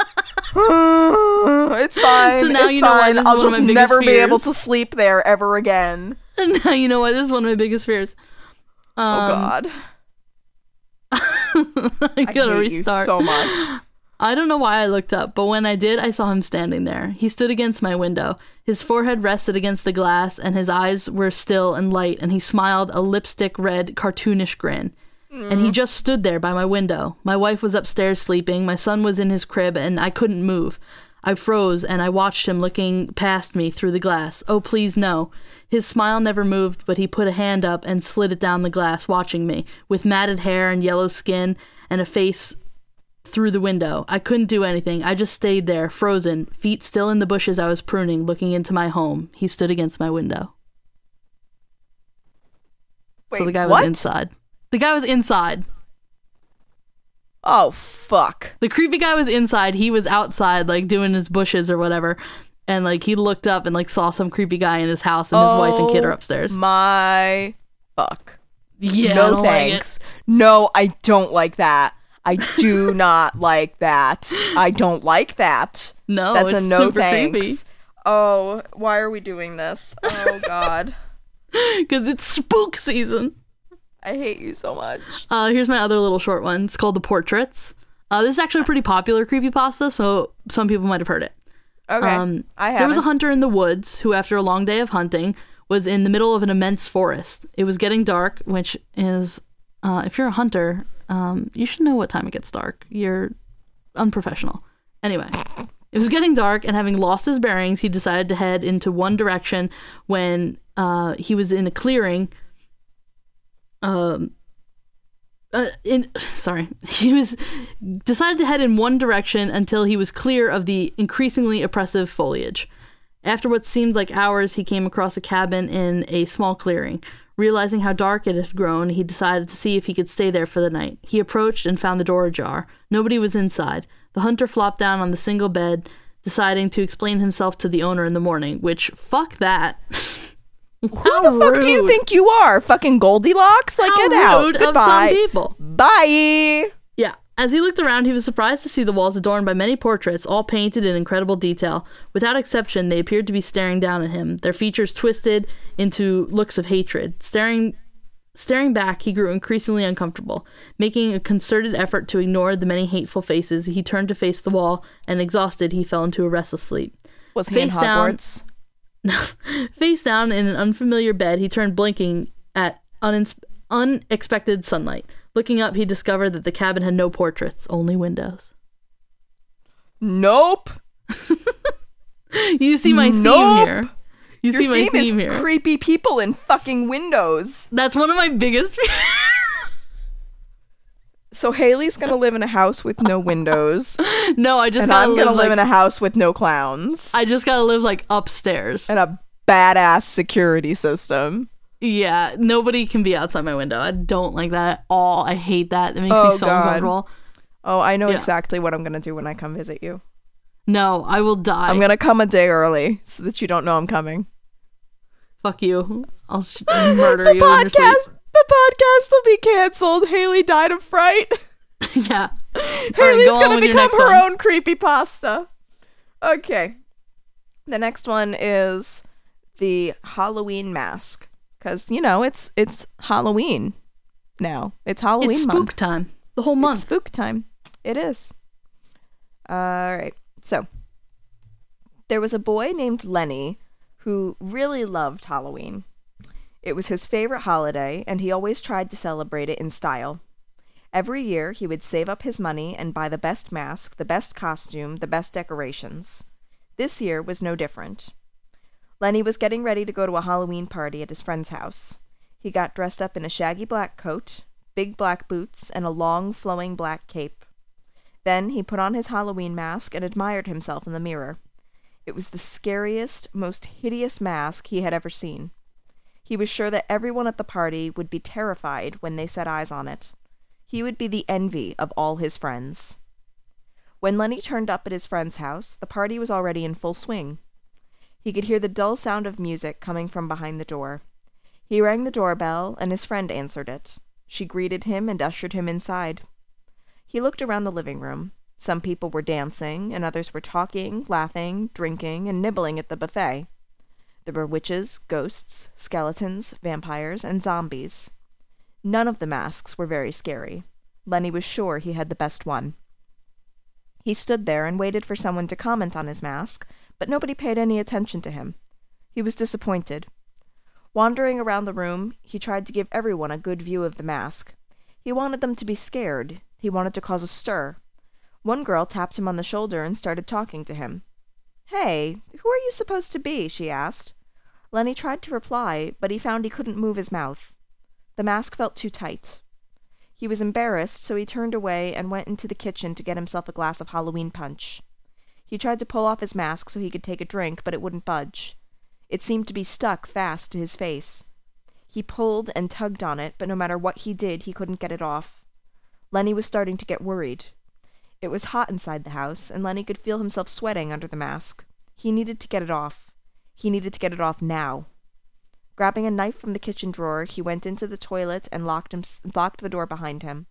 [SPEAKER 2] it's fine.
[SPEAKER 1] So now
[SPEAKER 2] it's
[SPEAKER 1] you know why
[SPEAKER 2] fine.
[SPEAKER 1] this is
[SPEAKER 2] I'll just never be able to sleep there ever again. [laughs]
[SPEAKER 1] now you know why this is one of my biggest fears.
[SPEAKER 2] Oh
[SPEAKER 1] Um,
[SPEAKER 2] God, [laughs]
[SPEAKER 1] I
[SPEAKER 2] I
[SPEAKER 1] gotta
[SPEAKER 2] hate
[SPEAKER 1] restart.
[SPEAKER 2] you so much. [laughs]
[SPEAKER 1] I don't know why I looked up, but when I did, I saw him standing there. He stood against my window. His forehead rested against the glass, and his eyes were still and light, and he smiled a lipstick red, cartoonish grin. And he mm. just stood there by my window. My wife was upstairs sleeping, my son was in his crib, and I couldn't move. I froze, and I watched him looking past me through the glass. Oh, please, no. His smile never moved, but he put a hand up and slid it down the glass, watching me, with matted hair and yellow skin, and a face through the window. I couldn't do anything. I just stayed there, frozen, feet still in the bushes I was pruning, looking into my home. He stood against my window. so the guy was inside. The guy was inside.
[SPEAKER 2] Oh fuck.
[SPEAKER 1] The creepy guy was inside. He was outside, like doing his bushes or whatever. And like he looked up and like saw some creepy guy in his house, and his wife and kid are
[SPEAKER 2] Oh
[SPEAKER 1] upstairs.
[SPEAKER 2] My fuck.
[SPEAKER 1] Yeah,
[SPEAKER 2] no
[SPEAKER 1] don't like
[SPEAKER 2] thanks. no, I don't like that. I do [laughs] not like that. I don't like that.
[SPEAKER 1] No,
[SPEAKER 2] That's a no thanks.
[SPEAKER 1] creepy
[SPEAKER 2] Oh, why are we doing this? Oh god. [laughs]
[SPEAKER 1] because it's spook season.
[SPEAKER 2] I hate you so much.
[SPEAKER 1] Uh, here's my other little short one. It's called The Portraits. Uh, this is actually a pretty popular creepypasta, so some people might have heard it.
[SPEAKER 2] Okay.
[SPEAKER 1] Um,
[SPEAKER 2] I
[SPEAKER 1] There was a hunter in the woods who, after a long day of hunting, was in the middle of an immense forest. It was getting dark, which is, uh, if you're a hunter, um, you should know what time it gets dark. You're unprofessional. Anyway, it was getting dark, and having lost his bearings, he decided to head into one direction when uh, he was in a clearing. Um, uh, in [sighs] sorry, [laughs] he was decided to head in one direction until he was clear of the increasingly oppressive foliage. After what seemed like hours, he came across a cabin in a small clearing. Realizing how dark it had grown, he decided to see if he could stay there for the night. He approached and found the door ajar. Nobody was inside. The hunter flopped down on the single bed, deciding to explain himself to the owner in the morning, which, fuck that. [laughs]
[SPEAKER 2] Who the fuck do you think you are? Fucking Goldilocks? Like,
[SPEAKER 1] How
[SPEAKER 2] get out.
[SPEAKER 1] rude of some
[SPEAKER 2] Goodbye.
[SPEAKER 1] people.
[SPEAKER 2] Bye.
[SPEAKER 1] Yeah. As he looked around, he was surprised to see the walls adorned by many portraits, all painted in incredible detail. Without exception, they appeared to be staring down at him, their features twisted into looks of hatred. Staring Staring back, he grew increasingly uncomfortable. Making a concerted effort to ignore the many hateful faces, he turned to face the wall, and exhausted, he fell into a restless sleep.
[SPEAKER 2] Was he in
[SPEAKER 1] Face down. [laughs] Face down in an unfamiliar bed, he turned blinking at unins- unexpected sunlight. Looking up, he discovered that the cabin had no portraits, only windows.
[SPEAKER 2] Nope. [laughs]
[SPEAKER 1] You see my
[SPEAKER 2] Nope.
[SPEAKER 1] theme here. You
[SPEAKER 2] Your
[SPEAKER 1] see my
[SPEAKER 2] theme is
[SPEAKER 1] here.
[SPEAKER 2] creepy people in fucking windows.
[SPEAKER 1] That's one of my biggest [laughs] fears.
[SPEAKER 2] So Haley's gonna live in a house with no windows, [laughs]
[SPEAKER 1] no, I just
[SPEAKER 2] and
[SPEAKER 1] gotta
[SPEAKER 2] I'm
[SPEAKER 1] live
[SPEAKER 2] gonna
[SPEAKER 1] like
[SPEAKER 2] live in a house with no clowns
[SPEAKER 1] I just gotta live like upstairs.
[SPEAKER 2] and a badass security system.
[SPEAKER 1] Yeah, nobody can be outside my window. I don't like that at all. I hate that. It makes
[SPEAKER 2] Oh,
[SPEAKER 1] me so
[SPEAKER 2] God.
[SPEAKER 1] uncomfortable.
[SPEAKER 2] Oh, I know
[SPEAKER 1] Yeah.
[SPEAKER 2] exactly what I'm gonna do when I come visit you.
[SPEAKER 1] No, I will die.
[SPEAKER 2] I'm gonna come a day early so that you don't know I'm coming.
[SPEAKER 1] Fuck you. I'll sh- [laughs] murder
[SPEAKER 2] The
[SPEAKER 1] you in your sleep.
[SPEAKER 2] podcast, the podcast will be canceled. Haley died of fright. [laughs]
[SPEAKER 1] yeah.
[SPEAKER 2] Haley's
[SPEAKER 1] go
[SPEAKER 2] gonna become her
[SPEAKER 1] one.
[SPEAKER 2] own creepy pasta. Okay. The next one is the Halloween mask. Cause you know, it's it's Halloween now. It's Halloween
[SPEAKER 1] It's
[SPEAKER 2] month.
[SPEAKER 1] spook time. The whole
[SPEAKER 2] It's
[SPEAKER 1] month.
[SPEAKER 2] spook time. It is. All right. So, there was a boy named Lenny who really loved Halloween. It was his favorite holiday, and he always tried to celebrate it in style. Every year, he would save up his money and buy the best mask, the best costume, the best decorations. This year was no different. Lenny was getting ready to go to a Halloween party at his friend's house. He got dressed up in a shaggy black coat, big black boots, and a long, flowing black cape. Then he put on his Halloween mask and admired himself in the mirror. It was the scariest, most hideous mask he had ever seen. He was sure that everyone at the party would be terrified when they set eyes on it. He would be the envy of all his friends. When Lenny turned up at his friend's house, the party was already in full swing. He could hear the dull sound of music coming from behind the door. He rang the doorbell, and his friend answered it. She greeted him and ushered him inside. He looked around the living room. Some people were dancing, and others were talking, laughing, drinking, and nibbling at the buffet. There were witches, ghosts, skeletons, vampires, and zombies. None of the masks were very scary. Lenny was sure he had the best one. He stood there and waited for someone to comment on his mask, but nobody paid any attention to him. He was disappointed. Wandering around the room, he tried to give everyone a good view of the mask. He wanted them to be scared. He wanted to cause a stir. One girl tapped him on the shoulder and started talking to him. Hey, who are you supposed to be? she asked. Lenny tried to reply, but he found he couldn't move his mouth. The mask felt too tight. He was embarrassed, so he turned away and went into the kitchen to get himself a glass of Halloween punch. He tried to pull off his mask so he could take a drink, but it wouldn't budge. It seemed to be stuck fast to his face. He pulled and tugged on it, but no matter what he did, he couldn't get it off. Lenny was starting to get worried. It was hot inside the house, and Lenny could feel himself sweating under the mask. He needed to get it off. He needed to get it off now. Grabbing a knife from the kitchen drawer, he went into the toilet and locked, him, locked the door behind him.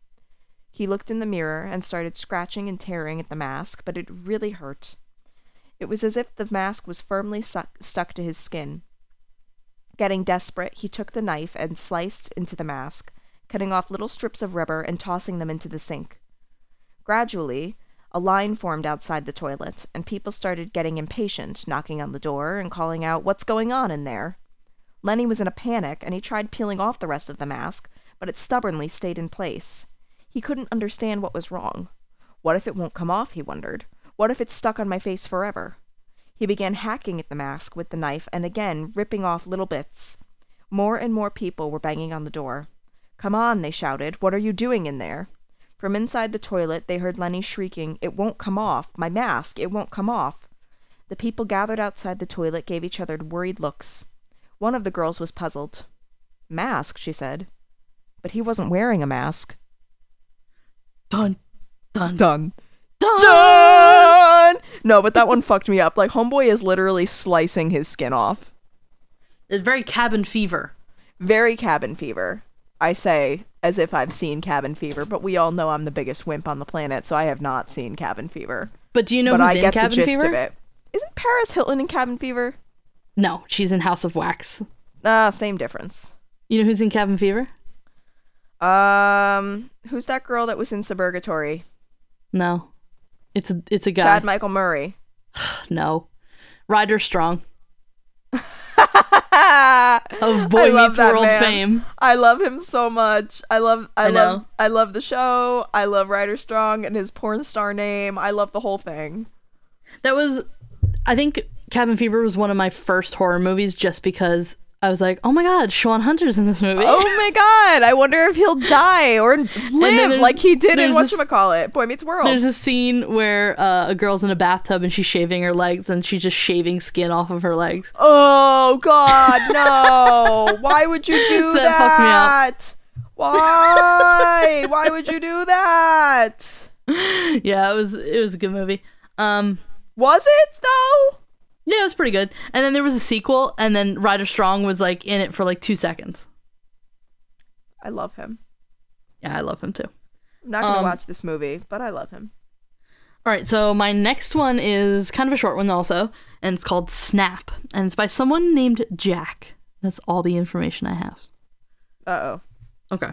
[SPEAKER 2] He looked in the mirror and started scratching and tearing at the mask, but it really hurt. It was as if the mask was firmly suck, stuck to his skin. Getting desperate, he took the knife and sliced into the mask, cutting off little strips of rubber and tossing them into the sink. Gradually, a line formed outside the toilet, and people started getting impatient, knocking on the door and calling out, What's going on in there? Lenny was in a panic, and he tried peeling off the rest of the mask, but it stubbornly stayed in place. He couldn't understand what was wrong. What if it won't come off, he wondered. What if it's stuck on my face forever? He began hacking at the mask with the knife and again ripping off little bits. More and more people were banging on the door. Come on, they shouted. What are you doing in there? From inside the toilet, they heard Lenny shrieking, It won't come off! My mask! It won't come off! The people gathered outside the toilet gave each other worried looks. One of the girls was puzzled. Mask, she said. But he wasn't wearing a mask.
[SPEAKER 1] Dun, dun,
[SPEAKER 2] Done.
[SPEAKER 1] dun.
[SPEAKER 2] Done! No, but that one [laughs] fucked me up. Like, Homeboy is literally slicing his skin off.
[SPEAKER 1] It's very cabin fever.
[SPEAKER 2] Very cabin fever. I say as if I've seen cabin fever, but we all know I'm the biggest wimp on the planet, so I have not seen cabin fever.
[SPEAKER 1] But do you know
[SPEAKER 2] but
[SPEAKER 1] who's
[SPEAKER 2] I
[SPEAKER 1] in
[SPEAKER 2] get
[SPEAKER 1] cabin
[SPEAKER 2] the gist
[SPEAKER 1] fever?
[SPEAKER 2] of it. Isn't Paris Hilton in cabin fever?
[SPEAKER 1] No, she's in House of Wax.
[SPEAKER 2] Ah, same difference.
[SPEAKER 1] You know who's in cabin fever?
[SPEAKER 2] Um, who's that girl that was in Suburgatory?
[SPEAKER 1] No, it's a it's a guy.
[SPEAKER 2] Chad Michael Murray. [sighs]
[SPEAKER 1] no, Ryder Strong [laughs] of [laughs] Boy Meets World
[SPEAKER 2] man.
[SPEAKER 1] fame.
[SPEAKER 2] I love him so much. I love I,
[SPEAKER 1] I
[SPEAKER 2] love. I love the show. I love Ryder Strong and his porn star name. I love the whole thing.
[SPEAKER 1] That was, I think, Cabin Fever was one of my first horror movies, just because I was like, oh my god, Shawn Hunter's in this movie.
[SPEAKER 2] Oh my god, I wonder if he'll die or live like he did in whatchamacallit, Boy Meets World.
[SPEAKER 1] There's a scene where uh, a girl's in a bathtub and she's shaving her legs and she's just shaving skin off of her legs.
[SPEAKER 2] Oh God, [laughs] no! Why would you do
[SPEAKER 1] So that fucked me up.
[SPEAKER 2] Why? Why would you do that? [laughs]
[SPEAKER 1] Yeah, it was it was a good movie. Um,
[SPEAKER 2] Was it though?
[SPEAKER 1] Yeah, it was pretty good. And then there was a sequel, and then Ryder Strong was like in it for like two seconds.
[SPEAKER 2] I love him.
[SPEAKER 1] Yeah, I love him too.
[SPEAKER 2] I'm not gonna
[SPEAKER 1] Um,
[SPEAKER 2] watch this movie, but I love him.
[SPEAKER 1] All right, so my next one is kind of a short one also, and it's called Snap, and it's by someone named Jack. That's all the information I have.
[SPEAKER 2] Uh oh.
[SPEAKER 1] Okay.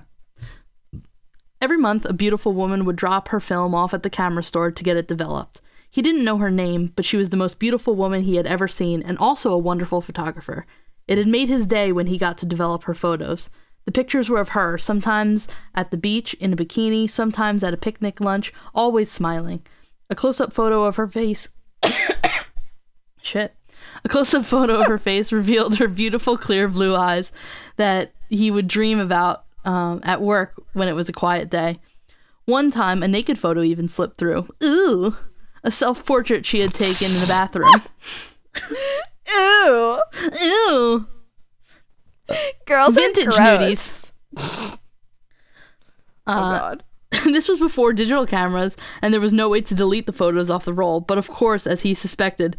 [SPEAKER 1] Every month, a beautiful woman would drop her film off at the camera store to get it developed. He didn't know her name, but she was the most beautiful woman he had ever seen and also a wonderful photographer. It had made his day when he got to develop her photos. The pictures were of her, sometimes at the beach in a bikini, sometimes at a picnic lunch, always smiling. A close up photo of her face. [coughs] Shit. A close up photo of her face revealed her beautiful, clear blue eyes that he would dream about um, at work when it was a quiet day. One time, a naked photo even slipped through. Ooh! A self portrait she had taken in the bathroom.
[SPEAKER 2] Ew.
[SPEAKER 1] Ooh!
[SPEAKER 2] Girls
[SPEAKER 1] Vintage
[SPEAKER 2] are
[SPEAKER 1] nudies.
[SPEAKER 2] gross.
[SPEAKER 1] Uh,
[SPEAKER 2] oh God. [laughs]
[SPEAKER 1] this was before digital cameras, and there was no way to delete the photos off the roll. But of course, as he suspected,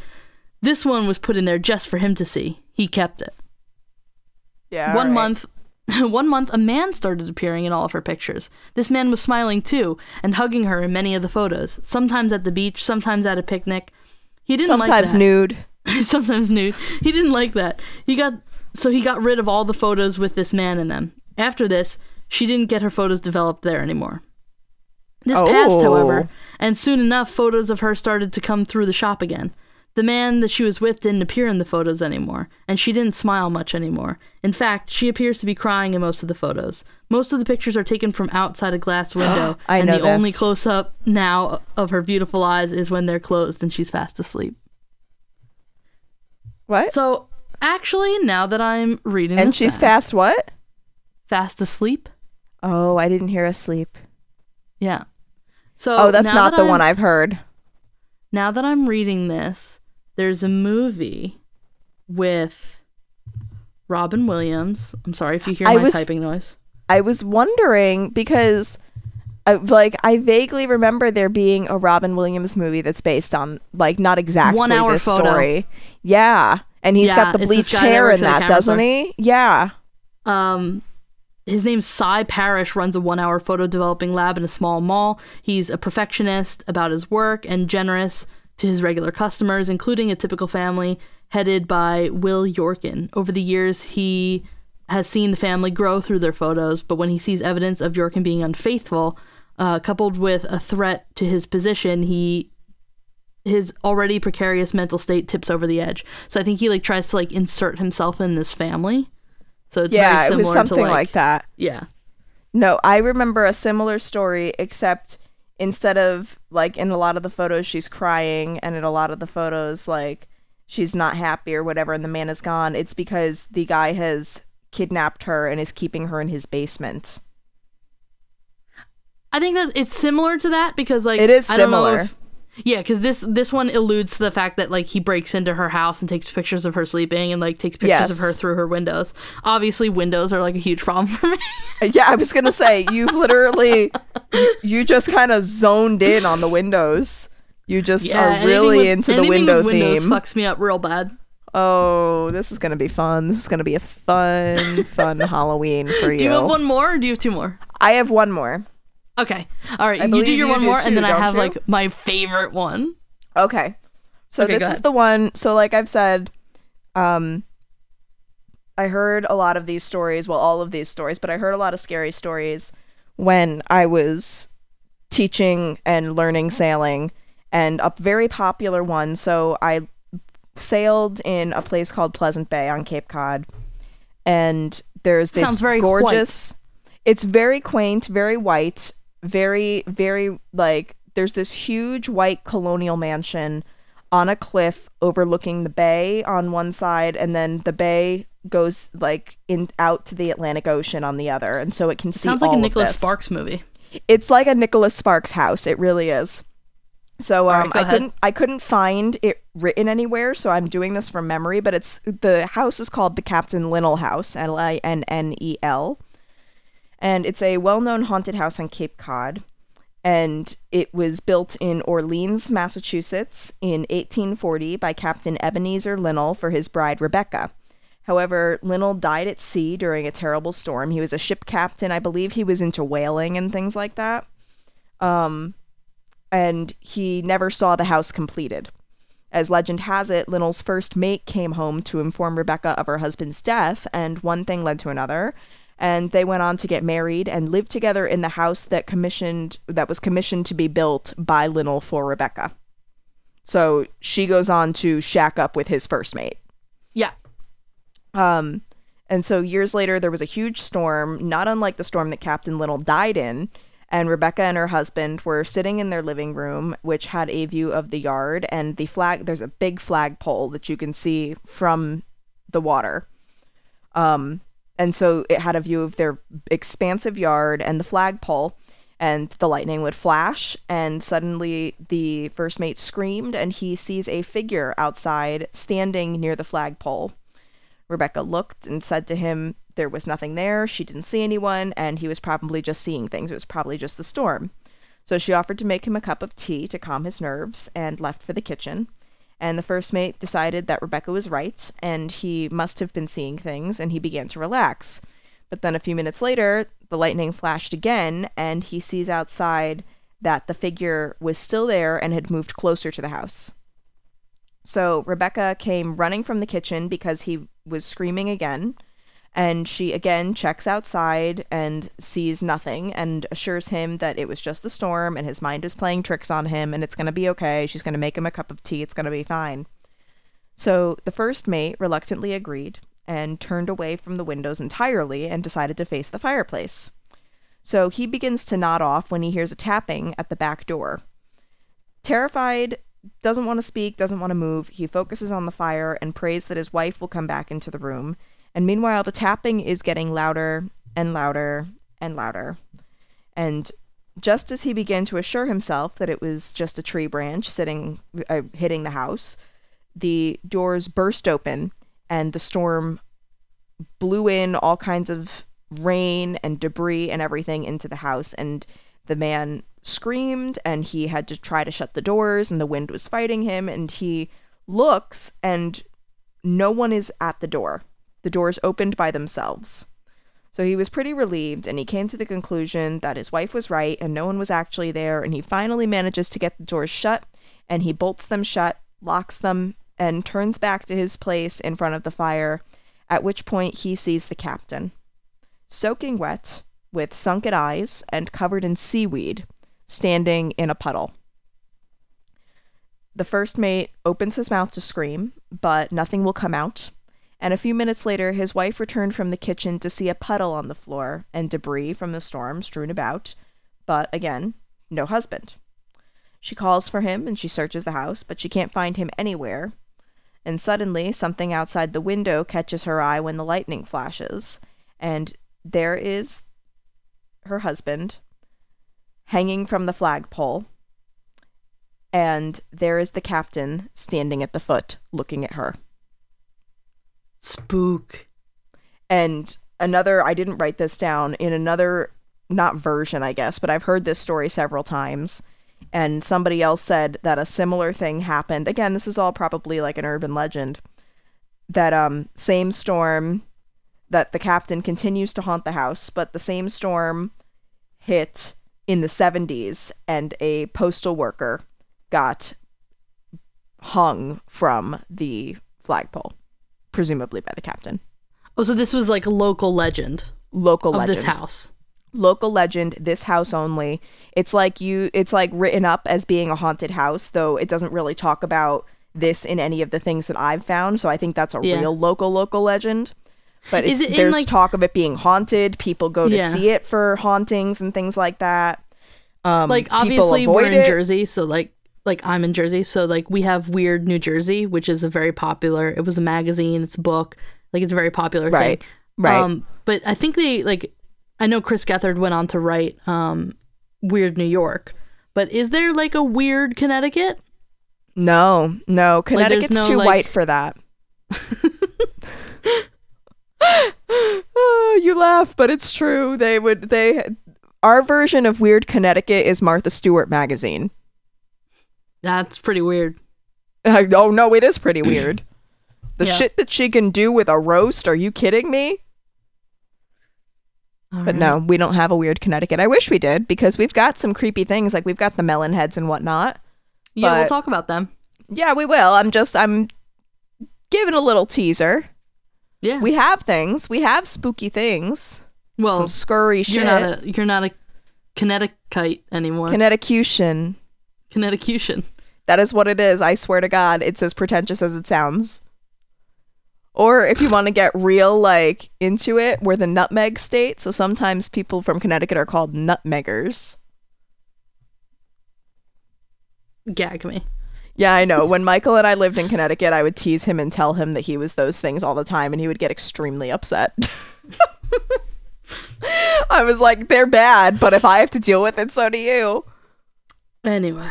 [SPEAKER 1] this one was put in there just for him to see. He kept it.
[SPEAKER 2] Yeah.
[SPEAKER 1] one
[SPEAKER 2] alright.
[SPEAKER 1] month [laughs] one month a man started appearing in all of her pictures. This man was smiling too and hugging her in many of the photos sometimes at the beach sometimes at a picnic. He didn't
[SPEAKER 2] Sometimes
[SPEAKER 1] like
[SPEAKER 2] nude.
[SPEAKER 1] that. [laughs] sometimes nude. He didn't like that. He got so he got rid of all the photos with this man in them. After this she didn't get her photos developed there anymore. This passed
[SPEAKER 2] Oh.
[SPEAKER 1] however and soon enough photos of her started to come through the shop again the man that she was with didn't appear in the photos anymore, and she didn't smile much anymore. In fact, she appears to be crying in most of the photos. Most of the pictures are taken from outside a glass [gasps] window,
[SPEAKER 2] I
[SPEAKER 1] and the only close up now of her beautiful eyes is when they're closed and she's fast asleep.
[SPEAKER 2] What?
[SPEAKER 1] So, actually, now that I'm reading
[SPEAKER 2] and
[SPEAKER 1] this
[SPEAKER 2] she's
[SPEAKER 1] back-
[SPEAKER 2] fast what?
[SPEAKER 1] fast asleep,
[SPEAKER 2] Oh, I didn't hear asleep.
[SPEAKER 1] yeah. So,
[SPEAKER 2] Oh, that's not
[SPEAKER 1] that
[SPEAKER 2] the
[SPEAKER 1] I'm-
[SPEAKER 2] one I've heard.
[SPEAKER 1] now that I'm reading this, there's a movie with Robin Williams. I'm sorry if you hear
[SPEAKER 2] I
[SPEAKER 1] my
[SPEAKER 2] was-
[SPEAKER 1] typing noise.
[SPEAKER 2] I was wondering because I, like I vaguely remember there being a Robin Williams movie that's based on like not exactly
[SPEAKER 1] One hour
[SPEAKER 2] this
[SPEAKER 1] photo.
[SPEAKER 2] story. Yeah. And he's
[SPEAKER 1] Yeah,
[SPEAKER 2] got the bleached
[SPEAKER 1] guy that
[SPEAKER 2] hair in that, doesn't he? Yeah.
[SPEAKER 1] Um, his name's Sy Parrish. Runs a one-hour photo developing lab in a small mall. He's a perfectionist about his work and generous to his regular customers, including a typical family headed by Will Yorkin. Over the years, he has seen the family grow through their photos, but when he sees evidence of Yorkin being unfaithful, uh, coupled with a threat to his position, he his already precarious mental state tips over the edge. So I think he like tries to like insert himself in this family. So it's
[SPEAKER 2] yeah,
[SPEAKER 1] very
[SPEAKER 2] it
[SPEAKER 1] similar
[SPEAKER 2] was something
[SPEAKER 1] to
[SPEAKER 2] like,
[SPEAKER 1] like,
[SPEAKER 2] that.
[SPEAKER 1] yeah.
[SPEAKER 2] No, I remember a similar story except instead of like in a lot of the photos she's crying and in a lot of the photos like she's not happy or whatever and the man is gone, it's because the guy has kidnapped her and is keeping her in his basement.
[SPEAKER 1] I think that it's similar to that because like
[SPEAKER 2] It is
[SPEAKER 1] I don't know
[SPEAKER 2] similar.
[SPEAKER 1] if- Yeah, because this this one alludes to the fact that like he breaks into her house and takes pictures of her sleeping and like takes pictures
[SPEAKER 2] Yes.
[SPEAKER 1] of her through her windows. Obviously, windows are like a huge problem for me.
[SPEAKER 2] Uh, yeah, I was gonna say you've literally you just kind of zoned in on the windows. You just
[SPEAKER 1] yeah,
[SPEAKER 2] are really
[SPEAKER 1] with-
[SPEAKER 2] into the window
[SPEAKER 1] with windows
[SPEAKER 2] theme.
[SPEAKER 1] Fucks me up real bad.
[SPEAKER 2] Oh, this is gonna be fun. This is gonna be a fun, fun [laughs] Halloween for you.
[SPEAKER 1] Do you have one more, or do you have two more?
[SPEAKER 2] I have one more.
[SPEAKER 1] Okay, all right.
[SPEAKER 2] I
[SPEAKER 1] you do
[SPEAKER 2] believe
[SPEAKER 1] your
[SPEAKER 2] you
[SPEAKER 1] one
[SPEAKER 2] do
[SPEAKER 1] more,
[SPEAKER 2] too,
[SPEAKER 1] and then I
[SPEAKER 2] don't
[SPEAKER 1] have
[SPEAKER 2] you?
[SPEAKER 1] like my favorite one.
[SPEAKER 2] Okay. So
[SPEAKER 1] Okay,
[SPEAKER 2] this
[SPEAKER 1] go
[SPEAKER 2] is
[SPEAKER 1] ahead.
[SPEAKER 2] the one. So like I've said, um I heard a lot of these stories, well all of these stories, but I heard a lot of scary stories when I was teaching and learning sailing and a very popular one. So I sailed in a place called Pleasant Bay on Cape Cod and there's this
[SPEAKER 1] Sounds very
[SPEAKER 2] gorgeous it's very quaint, very white, very very like there's this huge white colonial mansion on a cliff overlooking the bay on one side and then the bay goes like in out to the Atlantic Ocean on the other and so it can see
[SPEAKER 1] Sounds like a Nicholas. Sparks movie.
[SPEAKER 2] It's like a Nicholas Sparks house. It really is. So um,
[SPEAKER 1] right,
[SPEAKER 2] I
[SPEAKER 1] ahead.
[SPEAKER 2] couldn't I couldn't find it written anywhere, so I'm doing this from memory. But it's the house is called the Captain Linnell House, L I N N E L, and it's a well-known haunted house on Cape Cod. And it was built in Orleans, Massachusetts, in 1840 by Captain Ebenezer Linnell for his bride Rebecca. However, Linnell died at sea during a terrible storm. He was a ship captain. I believe he was into whaling and things like that. Um, and he never saw the house completed. As legend has it, Linnell's first mate came home to inform Rebecca of her husband's death, and one thing led to another. And they went on to get married and live together in the house that commissioned that was commissioned to be built by Linnell for Rebecca. So she goes on to shack up with his first mate.
[SPEAKER 1] Yeah.
[SPEAKER 2] Um, and so years later, there was a huge storm, not unlike the storm that Captain Linnell died in. And Rebecca and her husband were sitting in their living room, which had a view of the yard. And the flag, there's a big flagpole that you can see from the water. Um, and so it had a view of their expansive yard and the flagpole. And the lightning would flash, and suddenly the first mate screamed, and he sees a figure outside standing near the flagpole. Rebecca looked and said to him there was nothing there. She didn't see anyone, and he was probably just seeing things. It was probably just the storm. So she offered to make him a cup of tea to calm his nerves and left for the kitchen. And the first mate decided that Rebecca was right, and he must have been seeing things, and he began to relax. But then a few minutes later, the lightning flashed again, and he sees outside that the figure was still there and had moved closer to the house. So Rebecca came running from the kitchen because he was screaming again. And she again checks outside and sees nothing and assures him that it was just the storm and his mind is playing tricks on him and it's going to be okay. She's going to make him a cup of tea. It's going to be fine. So the first mate reluctantly agreed and turned away from the windows entirely and decided to face the fireplace. So he begins to nod off when he hears a tapping at the back door. Terrified, doesn't want to speak, doesn't want to move, he focuses on the fire and prays that his wife will come back into the room. And meanwhile, the tapping is getting louder and louder and louder. And just as he began to assure himself that it was just a tree branch sitting, uh, hitting the house, the doors burst open and the storm blew in all kinds of rain and debris and everything into the house. And the man screamed and he had to try to shut the doors and the wind was fighting him. And he looks and no one is at the door. The doors opened by themselves. So he was pretty relieved and he came to the conclusion that his wife was right and no one was actually there. And he finally manages to get the doors shut and he bolts them shut, locks them, and turns back to his place in front of the fire, at which point he sees the captain, soaking wet, with sunken eyes and covered in seaweed, standing in a puddle. The first mate opens his mouth to scream, but nothing will come out. And a few minutes later, his wife returned from the kitchen to see a puddle on the floor and debris from the storm strewn about, but again, no husband. She calls for him and she searches the house, but she can't find him anywhere. And suddenly, something outside the window catches her eye when the lightning flashes, and there is her husband hanging from the flagpole. and there is the captain standing at the foot looking at her.
[SPEAKER 1] Spook.
[SPEAKER 2] And another, I didn't write this down, in another, not version, I guess, but I've heard this story several times. And somebody else said that a similar thing happened. Again, this is all probably like an urban legend. That um same storm that the captain continues to haunt the house, but the same storm hit in the 70s and a postal worker got hung from the flagpole, presumably by the captain.
[SPEAKER 1] Oh, so this was like a local legend
[SPEAKER 2] Local
[SPEAKER 1] of
[SPEAKER 2] legend.
[SPEAKER 1] this house.
[SPEAKER 2] Local legend, this house only. It's like you it's like written up as being a haunted house, though it doesn't really talk about this in any of the things that I've found, so I think that's a
[SPEAKER 1] Yeah.
[SPEAKER 2] real local local legend. But
[SPEAKER 1] Is
[SPEAKER 2] it's,
[SPEAKER 1] it
[SPEAKER 2] there's
[SPEAKER 1] like-
[SPEAKER 2] talk of it being haunted. People go to
[SPEAKER 1] Yeah.
[SPEAKER 2] see it for hauntings and things like that. Um,
[SPEAKER 1] Like obviously we're in
[SPEAKER 2] it.
[SPEAKER 1] Jersey, so like like I'm in Jersey, so like we have Weird New Jersey, which is a very popular. It was a magazine, it's a book, like it's a very popular
[SPEAKER 2] Right,
[SPEAKER 1] thing.
[SPEAKER 2] right.
[SPEAKER 1] Um, but I think they like. I know Chris Gethard went on to write um, Weird New York, but is there like a Weird Connecticut?
[SPEAKER 2] No, no, Connecticut's
[SPEAKER 1] no,
[SPEAKER 2] too
[SPEAKER 1] like-
[SPEAKER 2] white for that. Oh, [laughs] you laugh, but it's true. They would they our version of Weird Connecticut is Martha Stewart magazine.
[SPEAKER 1] That's pretty weird.
[SPEAKER 2] Uh, [laughs] oh no, it is pretty weird. The
[SPEAKER 1] Yeah.
[SPEAKER 2] shit that she can do with a roast, are you kidding me?
[SPEAKER 1] All
[SPEAKER 2] But
[SPEAKER 1] right.
[SPEAKER 2] no, we don't have a weird Connecticut. I wish we did because we've got some creepy things like we've got the melon heads and whatnot.
[SPEAKER 1] Yeah, we'll talk about them.
[SPEAKER 2] Yeah, we will. I'm just I'm giving a little teaser.
[SPEAKER 1] Yeah.
[SPEAKER 2] We have things. We have spooky things.
[SPEAKER 1] well,
[SPEAKER 2] some scurry
[SPEAKER 1] you're not a you're not a Connecticut anymore.
[SPEAKER 2] Connecticution.
[SPEAKER 1] Connecticution.
[SPEAKER 2] That is what it is. I swear to God, it's as pretentious as it sounds. Or if you want to get real, like into it, we're the nutmeg state. So sometimes people from Connecticut are called nutmeggers.
[SPEAKER 1] Gag me.
[SPEAKER 2] Yeah, I know. When Michael and I lived in Connecticut, I would tease him and tell him that he was those things all the time, and he would get extremely upset. [laughs] I was like, they're bad, but if I have to deal with it, so do you.
[SPEAKER 1] Anyway.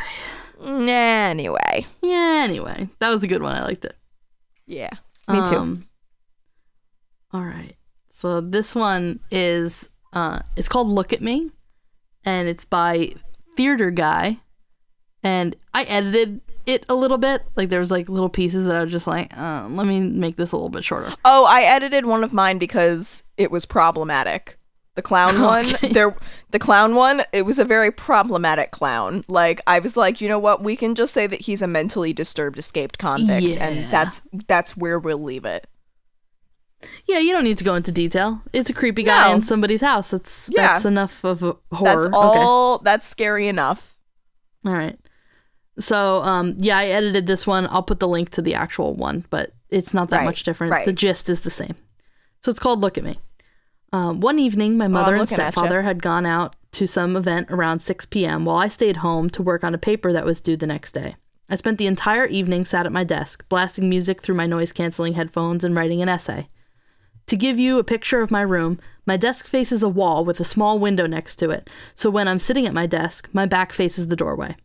[SPEAKER 2] Anyway.
[SPEAKER 1] Yeah, anyway. That was a good one. I liked it.
[SPEAKER 2] Yeah. Me too.
[SPEAKER 1] Um, all right. So this one is uh it's called Look at Me and it's by Theater Guy and I edited it a little bit. Like there was like little pieces that I was just like, uh, let me make this a little bit shorter.
[SPEAKER 2] Oh, I edited one of mine because it was problematic. The clown [laughs] one,
[SPEAKER 1] Okay.
[SPEAKER 2] there the clown one, it was a very problematic clown. Like I was like, you know what? We can just say that he's a mentally disturbed escaped convict
[SPEAKER 1] Yeah.
[SPEAKER 2] and that's that's where we'll leave it.
[SPEAKER 1] Yeah, you don't need to go into detail. It's a creepy guy
[SPEAKER 2] No.
[SPEAKER 1] in somebody's house. That's
[SPEAKER 2] Yeah.
[SPEAKER 1] that's enough of a horror.
[SPEAKER 2] That's
[SPEAKER 1] Okay.
[SPEAKER 2] that's scary enough.
[SPEAKER 1] All right. So, um, yeah, I edited this one. I'll put the link to the actual one, but it's not that
[SPEAKER 2] Right,
[SPEAKER 1] much different.
[SPEAKER 2] right.
[SPEAKER 1] The gist is the same. So it's called Look at Me. Um, one evening, my mother and
[SPEAKER 2] looking at ya.
[SPEAKER 1] stepfather had gone out to some event around 6 p.m. while I stayed home to work on a paper that was due the next day. I spent the entire evening sat at my desk, blasting music through my noise canceling headphones and writing an essay. To give you a picture of my room, my desk faces a wall with a small window next to it, so when I'm sitting at my desk, my back faces the doorway.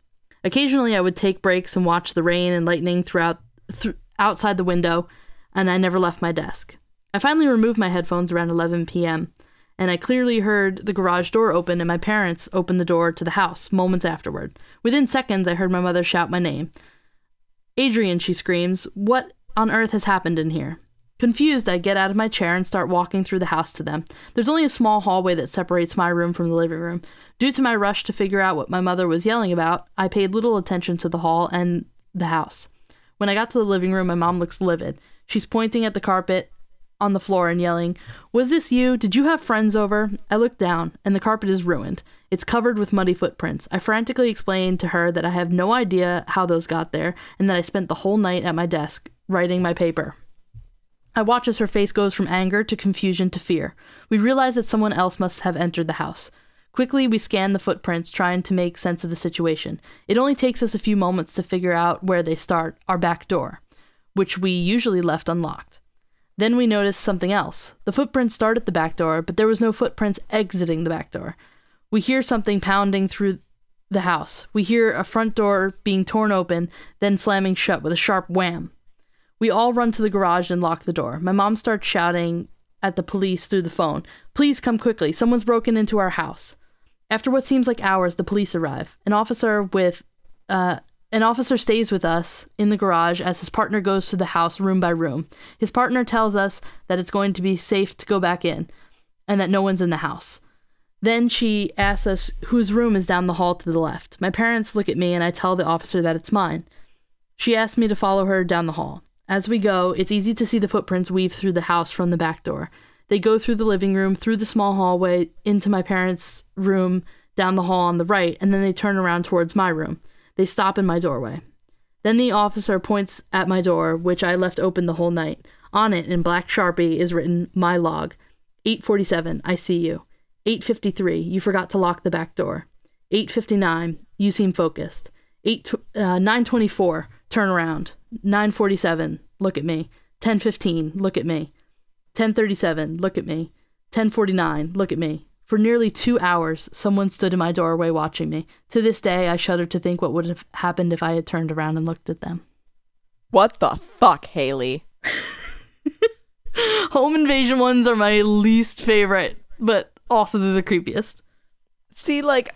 [SPEAKER 1] Occasionally, I would take breaks and watch the rain and lightning throughout th- outside the window, and I never left my desk. I finally removed my headphones around 11 p.m., and I clearly heard the garage door open and my parents open the door to the house moments afterward. Within seconds, I heard my mother shout my name. Adrian, she screams, what on earth has happened in here? Confused, I get out of my chair and start walking through the house to them. There's only a small hallway that separates my room from the living room. Due to my rush to figure out what my mother was yelling about, I paid little attention to the hall and the house. When I got to the living room, my mom looks livid. She's pointing at the carpet on the floor and yelling, Was this you? Did you have friends over? I look down, and the carpet is ruined. It's covered with muddy footprints. I frantically explained to her that I have no idea how those got there, and that I spent the whole night at my desk writing my paper. I watch as her face goes from anger to confusion to fear. We realize that someone else must have entered the house. Quickly, we scan the footprints, trying to make sense of the situation. It only takes us a few moments to figure out where they start our back door, which we usually left unlocked. Then we notice something else. The footprints start at the back door, but there was no footprints exiting the back door. We hear something pounding through the house. We hear a front door being torn open, then slamming shut with a sharp wham. We all run to the garage and lock the door. My mom starts shouting at the police through the phone Please come quickly. Someone's broken into our house. After what seems like hours, the police arrive. An officer with uh, an officer stays with us in the garage as his partner goes through the house room by room. His partner tells us that it's going to be safe to go back in and that no one's in the house. Then she asks us whose room is down the hall to the left. My parents look at me and I tell the officer that it's mine. She asks me to follow her down the hall. As we go, it's easy to see the footprints weave through the house from the back door. They go through the living room, through the small hallway, into my parents' room, down the hall on the right, and then they turn around towards my room. They stop in my doorway. Then the officer points at my door, which I left open the whole night. On it, in black sharpie, is written my log. 847, I see you. 853, you forgot to lock the back door. 859, you seem focused. 8 uh, 924, turn around. 947, look at me. 1015, look at me. 1037, look at me. 1049, look at me. For nearly two hours, someone stood in my doorway watching me. To this day, I shudder to think what would have happened if I had turned around and looked at them.
[SPEAKER 2] What the fuck, Haley? [laughs]
[SPEAKER 1] Home invasion ones are my least favorite, but also they're the creepiest.
[SPEAKER 2] See, like,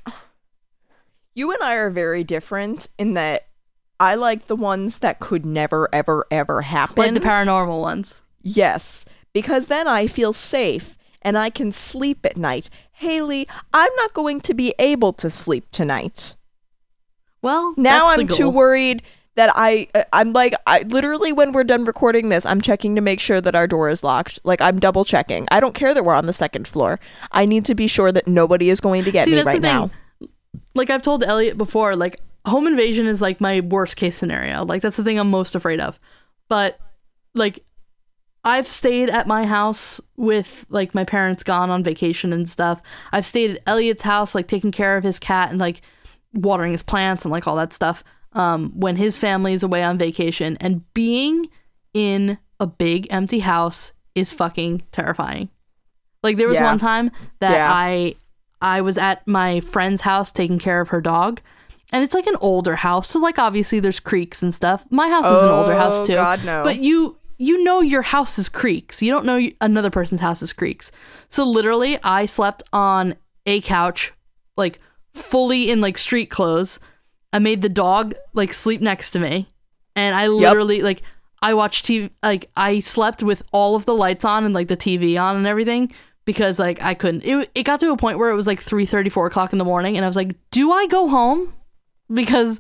[SPEAKER 2] you and I are very different in that I like the ones that could never, ever, ever happen.
[SPEAKER 1] Like the paranormal ones.
[SPEAKER 2] yes, because then I feel safe and I can sleep at night. Haley, I'm not going to be able to sleep tonight.
[SPEAKER 1] Well,
[SPEAKER 2] Now I'm too worried that I uh, I'm like I literally when we're done recording this, I'm checking to make sure that our door is locked. Like I'm double checking. I don't care that we're on the second floor. I need to be sure that nobody is going to get
[SPEAKER 1] See,
[SPEAKER 2] me
[SPEAKER 1] that's
[SPEAKER 2] right
[SPEAKER 1] the thing.
[SPEAKER 2] now.
[SPEAKER 1] Like I've told Elliot before, like home invasion is like my worst case scenario. Like that's the thing I'm most afraid of. But like I've stayed at my house with like my parents gone on vacation and stuff. I've stayed at Elliot's house, like taking care of his cat and like watering his plants and like all that stuff. Um, when his family is away on vacation and being in a big empty house is fucking terrifying. Like there was
[SPEAKER 2] Yeah.
[SPEAKER 1] one time that
[SPEAKER 2] Yeah.
[SPEAKER 1] I I was at my friend's house taking care of her dog. And it's like an older house, so like obviously there's creaks and stuff. My house is an older house
[SPEAKER 2] Oh,
[SPEAKER 1] too.
[SPEAKER 2] God, no.
[SPEAKER 1] But you you know your house is creaks. You don't know another person's house is creaks. So literally, I slept on a couch, like fully in like street clothes. I made the dog like sleep next to me, and I literally like I watched TV. Like I slept with all of the lights on and like the TV on and everything because like I couldn't. It it got to a point where it was like three thirty, four o'clock in the morning, and I was like, "Do I go home?" Because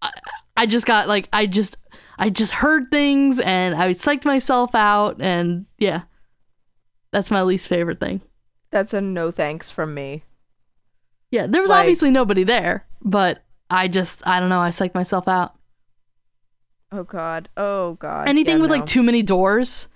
[SPEAKER 1] I, I just got like I just I just heard things and I psyched myself out and yeah. That's my least favorite thing.
[SPEAKER 2] That's a no thanks from me.
[SPEAKER 1] Yeah, there was
[SPEAKER 2] Like-
[SPEAKER 1] obviously nobody there, but I just I don't know, I psyched myself out.
[SPEAKER 2] Oh god. Oh god.
[SPEAKER 1] Anything
[SPEAKER 2] Yeah,
[SPEAKER 1] with
[SPEAKER 2] no.
[SPEAKER 1] like too many doors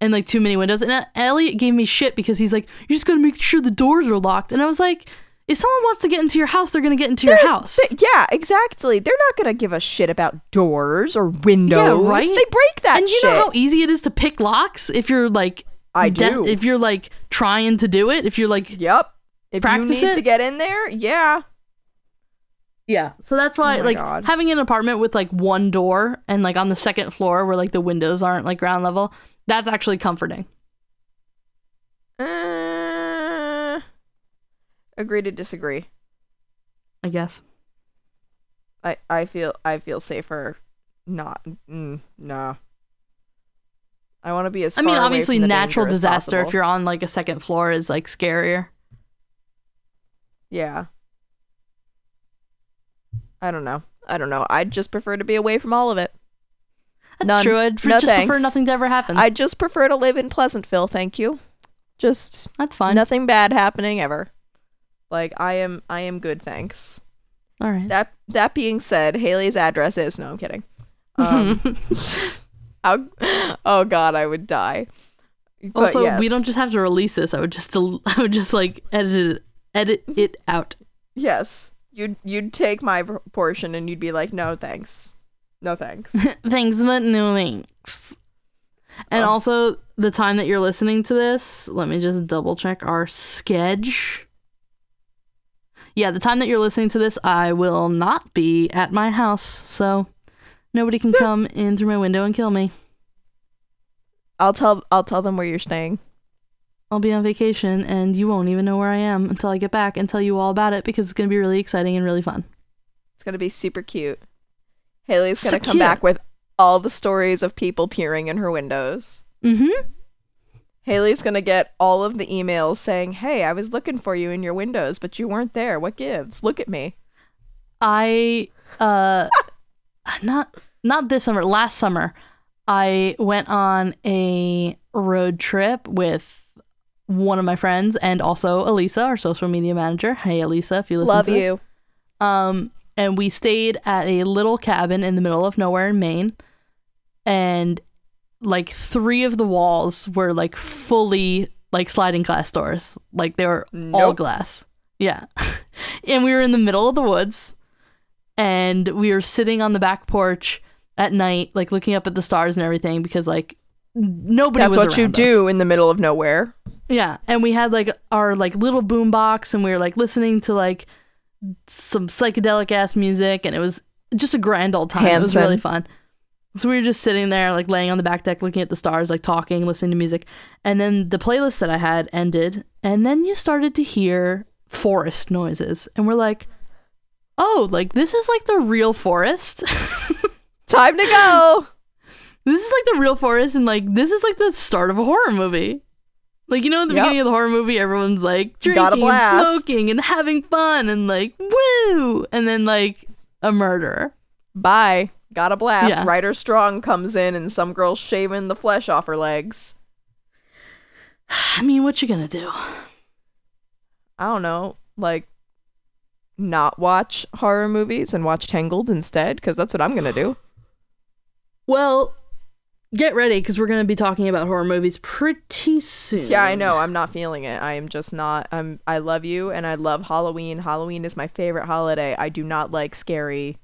[SPEAKER 1] and like too many windows. And uh, Elliot gave me shit because he's like, "You just got to make sure the doors are locked." And I was like, "If someone wants to get into your house, they're going to get into your
[SPEAKER 2] They're-
[SPEAKER 1] house."
[SPEAKER 2] they- yeah, exactly. They're not gonna give a shit about doors or windows.
[SPEAKER 1] right?
[SPEAKER 2] They break that
[SPEAKER 1] and you
[SPEAKER 2] shit.
[SPEAKER 1] know how easy it is to pick locks if you're like
[SPEAKER 2] I
[SPEAKER 1] de-
[SPEAKER 2] do.
[SPEAKER 1] if you're like trying to do it, if you're like
[SPEAKER 2] yep. If you need
[SPEAKER 1] it?
[SPEAKER 2] to get in there, yeah.
[SPEAKER 1] Yeah. So that's why
[SPEAKER 2] Oh
[SPEAKER 1] like
[SPEAKER 2] God.
[SPEAKER 1] having an apartment with like one door and like on the second floor where like the windows aren't like ground level, that's actually comforting.
[SPEAKER 2] Uh, agree to disagree.
[SPEAKER 1] I guess.
[SPEAKER 2] I I feel I feel safer. Not mm, no. I want to be as.
[SPEAKER 1] I mean, obviously natural disaster if you're on like a second floor is like scarier.
[SPEAKER 2] Yeah. I don't know. I don't know. I'd just prefer to be away from all of it.
[SPEAKER 1] That's
[SPEAKER 2] None.
[SPEAKER 1] true. I'd
[SPEAKER 2] No
[SPEAKER 1] just prefer nothing to ever happen.
[SPEAKER 2] I'd just prefer to live in Pleasantville, thank you. Just
[SPEAKER 1] that's fine.
[SPEAKER 2] nothing bad happening ever. Like I am I am good, thanks.
[SPEAKER 1] All right.
[SPEAKER 2] That that being said, Haley's address is no I'm kidding. Um, [laughs] oh god, I would die. But
[SPEAKER 1] also, we don't just have to release this. I would just del- [laughs] I would just like edit it, edit it out.
[SPEAKER 2] Yes. You'd you'd take my portion and you'd be like, "No, thanks. No thanks." [laughs]
[SPEAKER 1] Thanks, but no thanks. And
[SPEAKER 2] Oh.
[SPEAKER 1] also, the time that you're listening to this, let me just double check our sketch. Yeah, the time that you're listening to this, I will not be at my house, so nobody can come in through my window and kill me.
[SPEAKER 2] I'll tell I'll tell them where you're staying.
[SPEAKER 1] I'll be on vacation and you won't even know where I am until I get back and tell you all about it because it's going to be really exciting and really fun.
[SPEAKER 2] It's gonna be super cute. Haley's gonna come
[SPEAKER 1] cute.
[SPEAKER 2] back with all the stories of people peering in her windows.
[SPEAKER 1] Mm-hmm.
[SPEAKER 2] Haley's gonna get all of the emails saying, "Hey, I was looking for you in your windows, but you weren't there. What gives? Look at me."
[SPEAKER 1] I uh [laughs] not not this summer, last summer, I went on a road trip with one of my friends and also Elisa, our social media manager. Hey Elisa, if you listen
[SPEAKER 2] Love
[SPEAKER 1] to this.
[SPEAKER 2] you.
[SPEAKER 1] Um, and we stayed at a little cabin in the middle of nowhere in Maine. And like three of the walls were like fully like sliding glass doors. Like they were all glass. Yeah. [laughs] and we were in the middle of the woods and we were sitting on the back porch at night, like looking up at the stars and everything because like nobody
[SPEAKER 2] That's
[SPEAKER 1] was
[SPEAKER 2] what you
[SPEAKER 1] us.
[SPEAKER 2] do in the middle of nowhere.
[SPEAKER 1] Yeah, and we had like our like little boom box, and we were like listening to like some psychedelic ass music, and it was just a grand old time. It was really fun. So we were just sitting there, like laying on the back deck, looking at the stars, like talking, listening to music, and then the playlist that I had ended, and then you started to hear forest noises, and we're like, "Oh, like this is like the real forest." [laughs]
[SPEAKER 2] Time to go.
[SPEAKER 1] This is like the real forest, and like this is like the start of a horror movie. Like you know, at the
[SPEAKER 2] Yep.
[SPEAKER 1] beginning of the horror movie, everyone's like drinking and smoking and having fun and like woo, and then like a murder.
[SPEAKER 2] Bye. Got a blast.
[SPEAKER 1] Yeah.
[SPEAKER 2] Ryder Strong comes in and some girl's shaving the flesh off her legs.
[SPEAKER 1] I mean, what you gonna do?
[SPEAKER 2] I don't know, like not watch horror movies and watch Tangled instead because that's what I'm gonna do. [sighs]
[SPEAKER 1] Well, get ready because we're gonna be talking about horror movies pretty soon.
[SPEAKER 2] Yeah, I know. I'm not feeling it. I am just not. I'm. I love you, and I love Halloween. Halloween is my favorite holiday. I do not like scary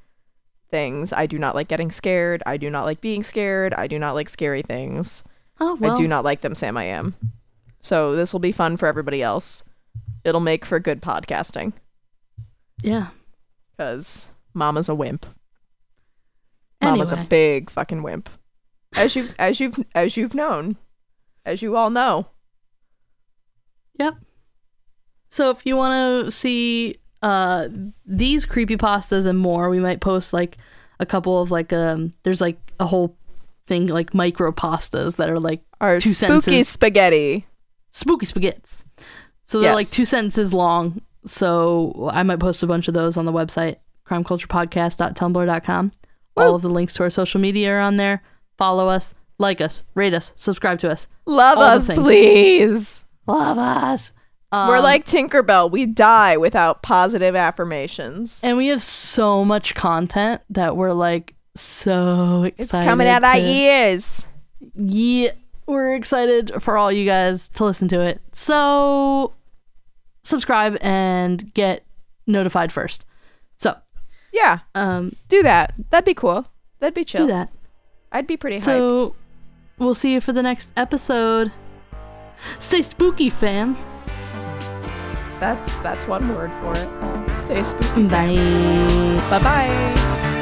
[SPEAKER 2] things. I do not like getting scared. I do not like being scared. I do not like scary things.
[SPEAKER 1] Oh well.
[SPEAKER 2] I do not like them. Sam, I am. So this will be fun for everybody else. It'll make for good podcasting
[SPEAKER 1] Yeah.
[SPEAKER 2] because Mama's a wimp. Mama's a big fucking wimp. As you've [laughs] as you've as you've known, as you all know.
[SPEAKER 1] Yep. So if you want to see uh these creepy pastas and more, we might post like a couple of like um there's like a whole thing like micro pastas that are like
[SPEAKER 2] Our
[SPEAKER 1] Two
[SPEAKER 2] spooky
[SPEAKER 1] sentences.
[SPEAKER 2] spaghetti.
[SPEAKER 1] spooky spaghettis. So they're like two sentences long. So I might post a bunch of those on the website, crimeculturepodcast.tumblr.com. All of the links to our social media are on there. Follow us, like us, rate us, subscribe to us.
[SPEAKER 2] Love
[SPEAKER 1] All
[SPEAKER 2] us, please.
[SPEAKER 1] Love us.
[SPEAKER 2] We're
[SPEAKER 1] Um,
[SPEAKER 2] like Tinkerbell. We die without positive affirmations.
[SPEAKER 1] And we have so much content that we're like so excited.
[SPEAKER 2] It's coming out our ears.
[SPEAKER 1] Yeah, we're excited for all you guys to listen to it. So subscribe and get notified first. So,
[SPEAKER 2] Yeah,
[SPEAKER 1] um,
[SPEAKER 2] do that. That'd be cool. That'd be chill.
[SPEAKER 1] do that.
[SPEAKER 2] I'd be pretty hyped.
[SPEAKER 1] So, we'll see you for the next episode. Stay spooky, fam.
[SPEAKER 2] That's that's one word for it. Stay spooky.
[SPEAKER 1] Bye.
[SPEAKER 2] Bye bye.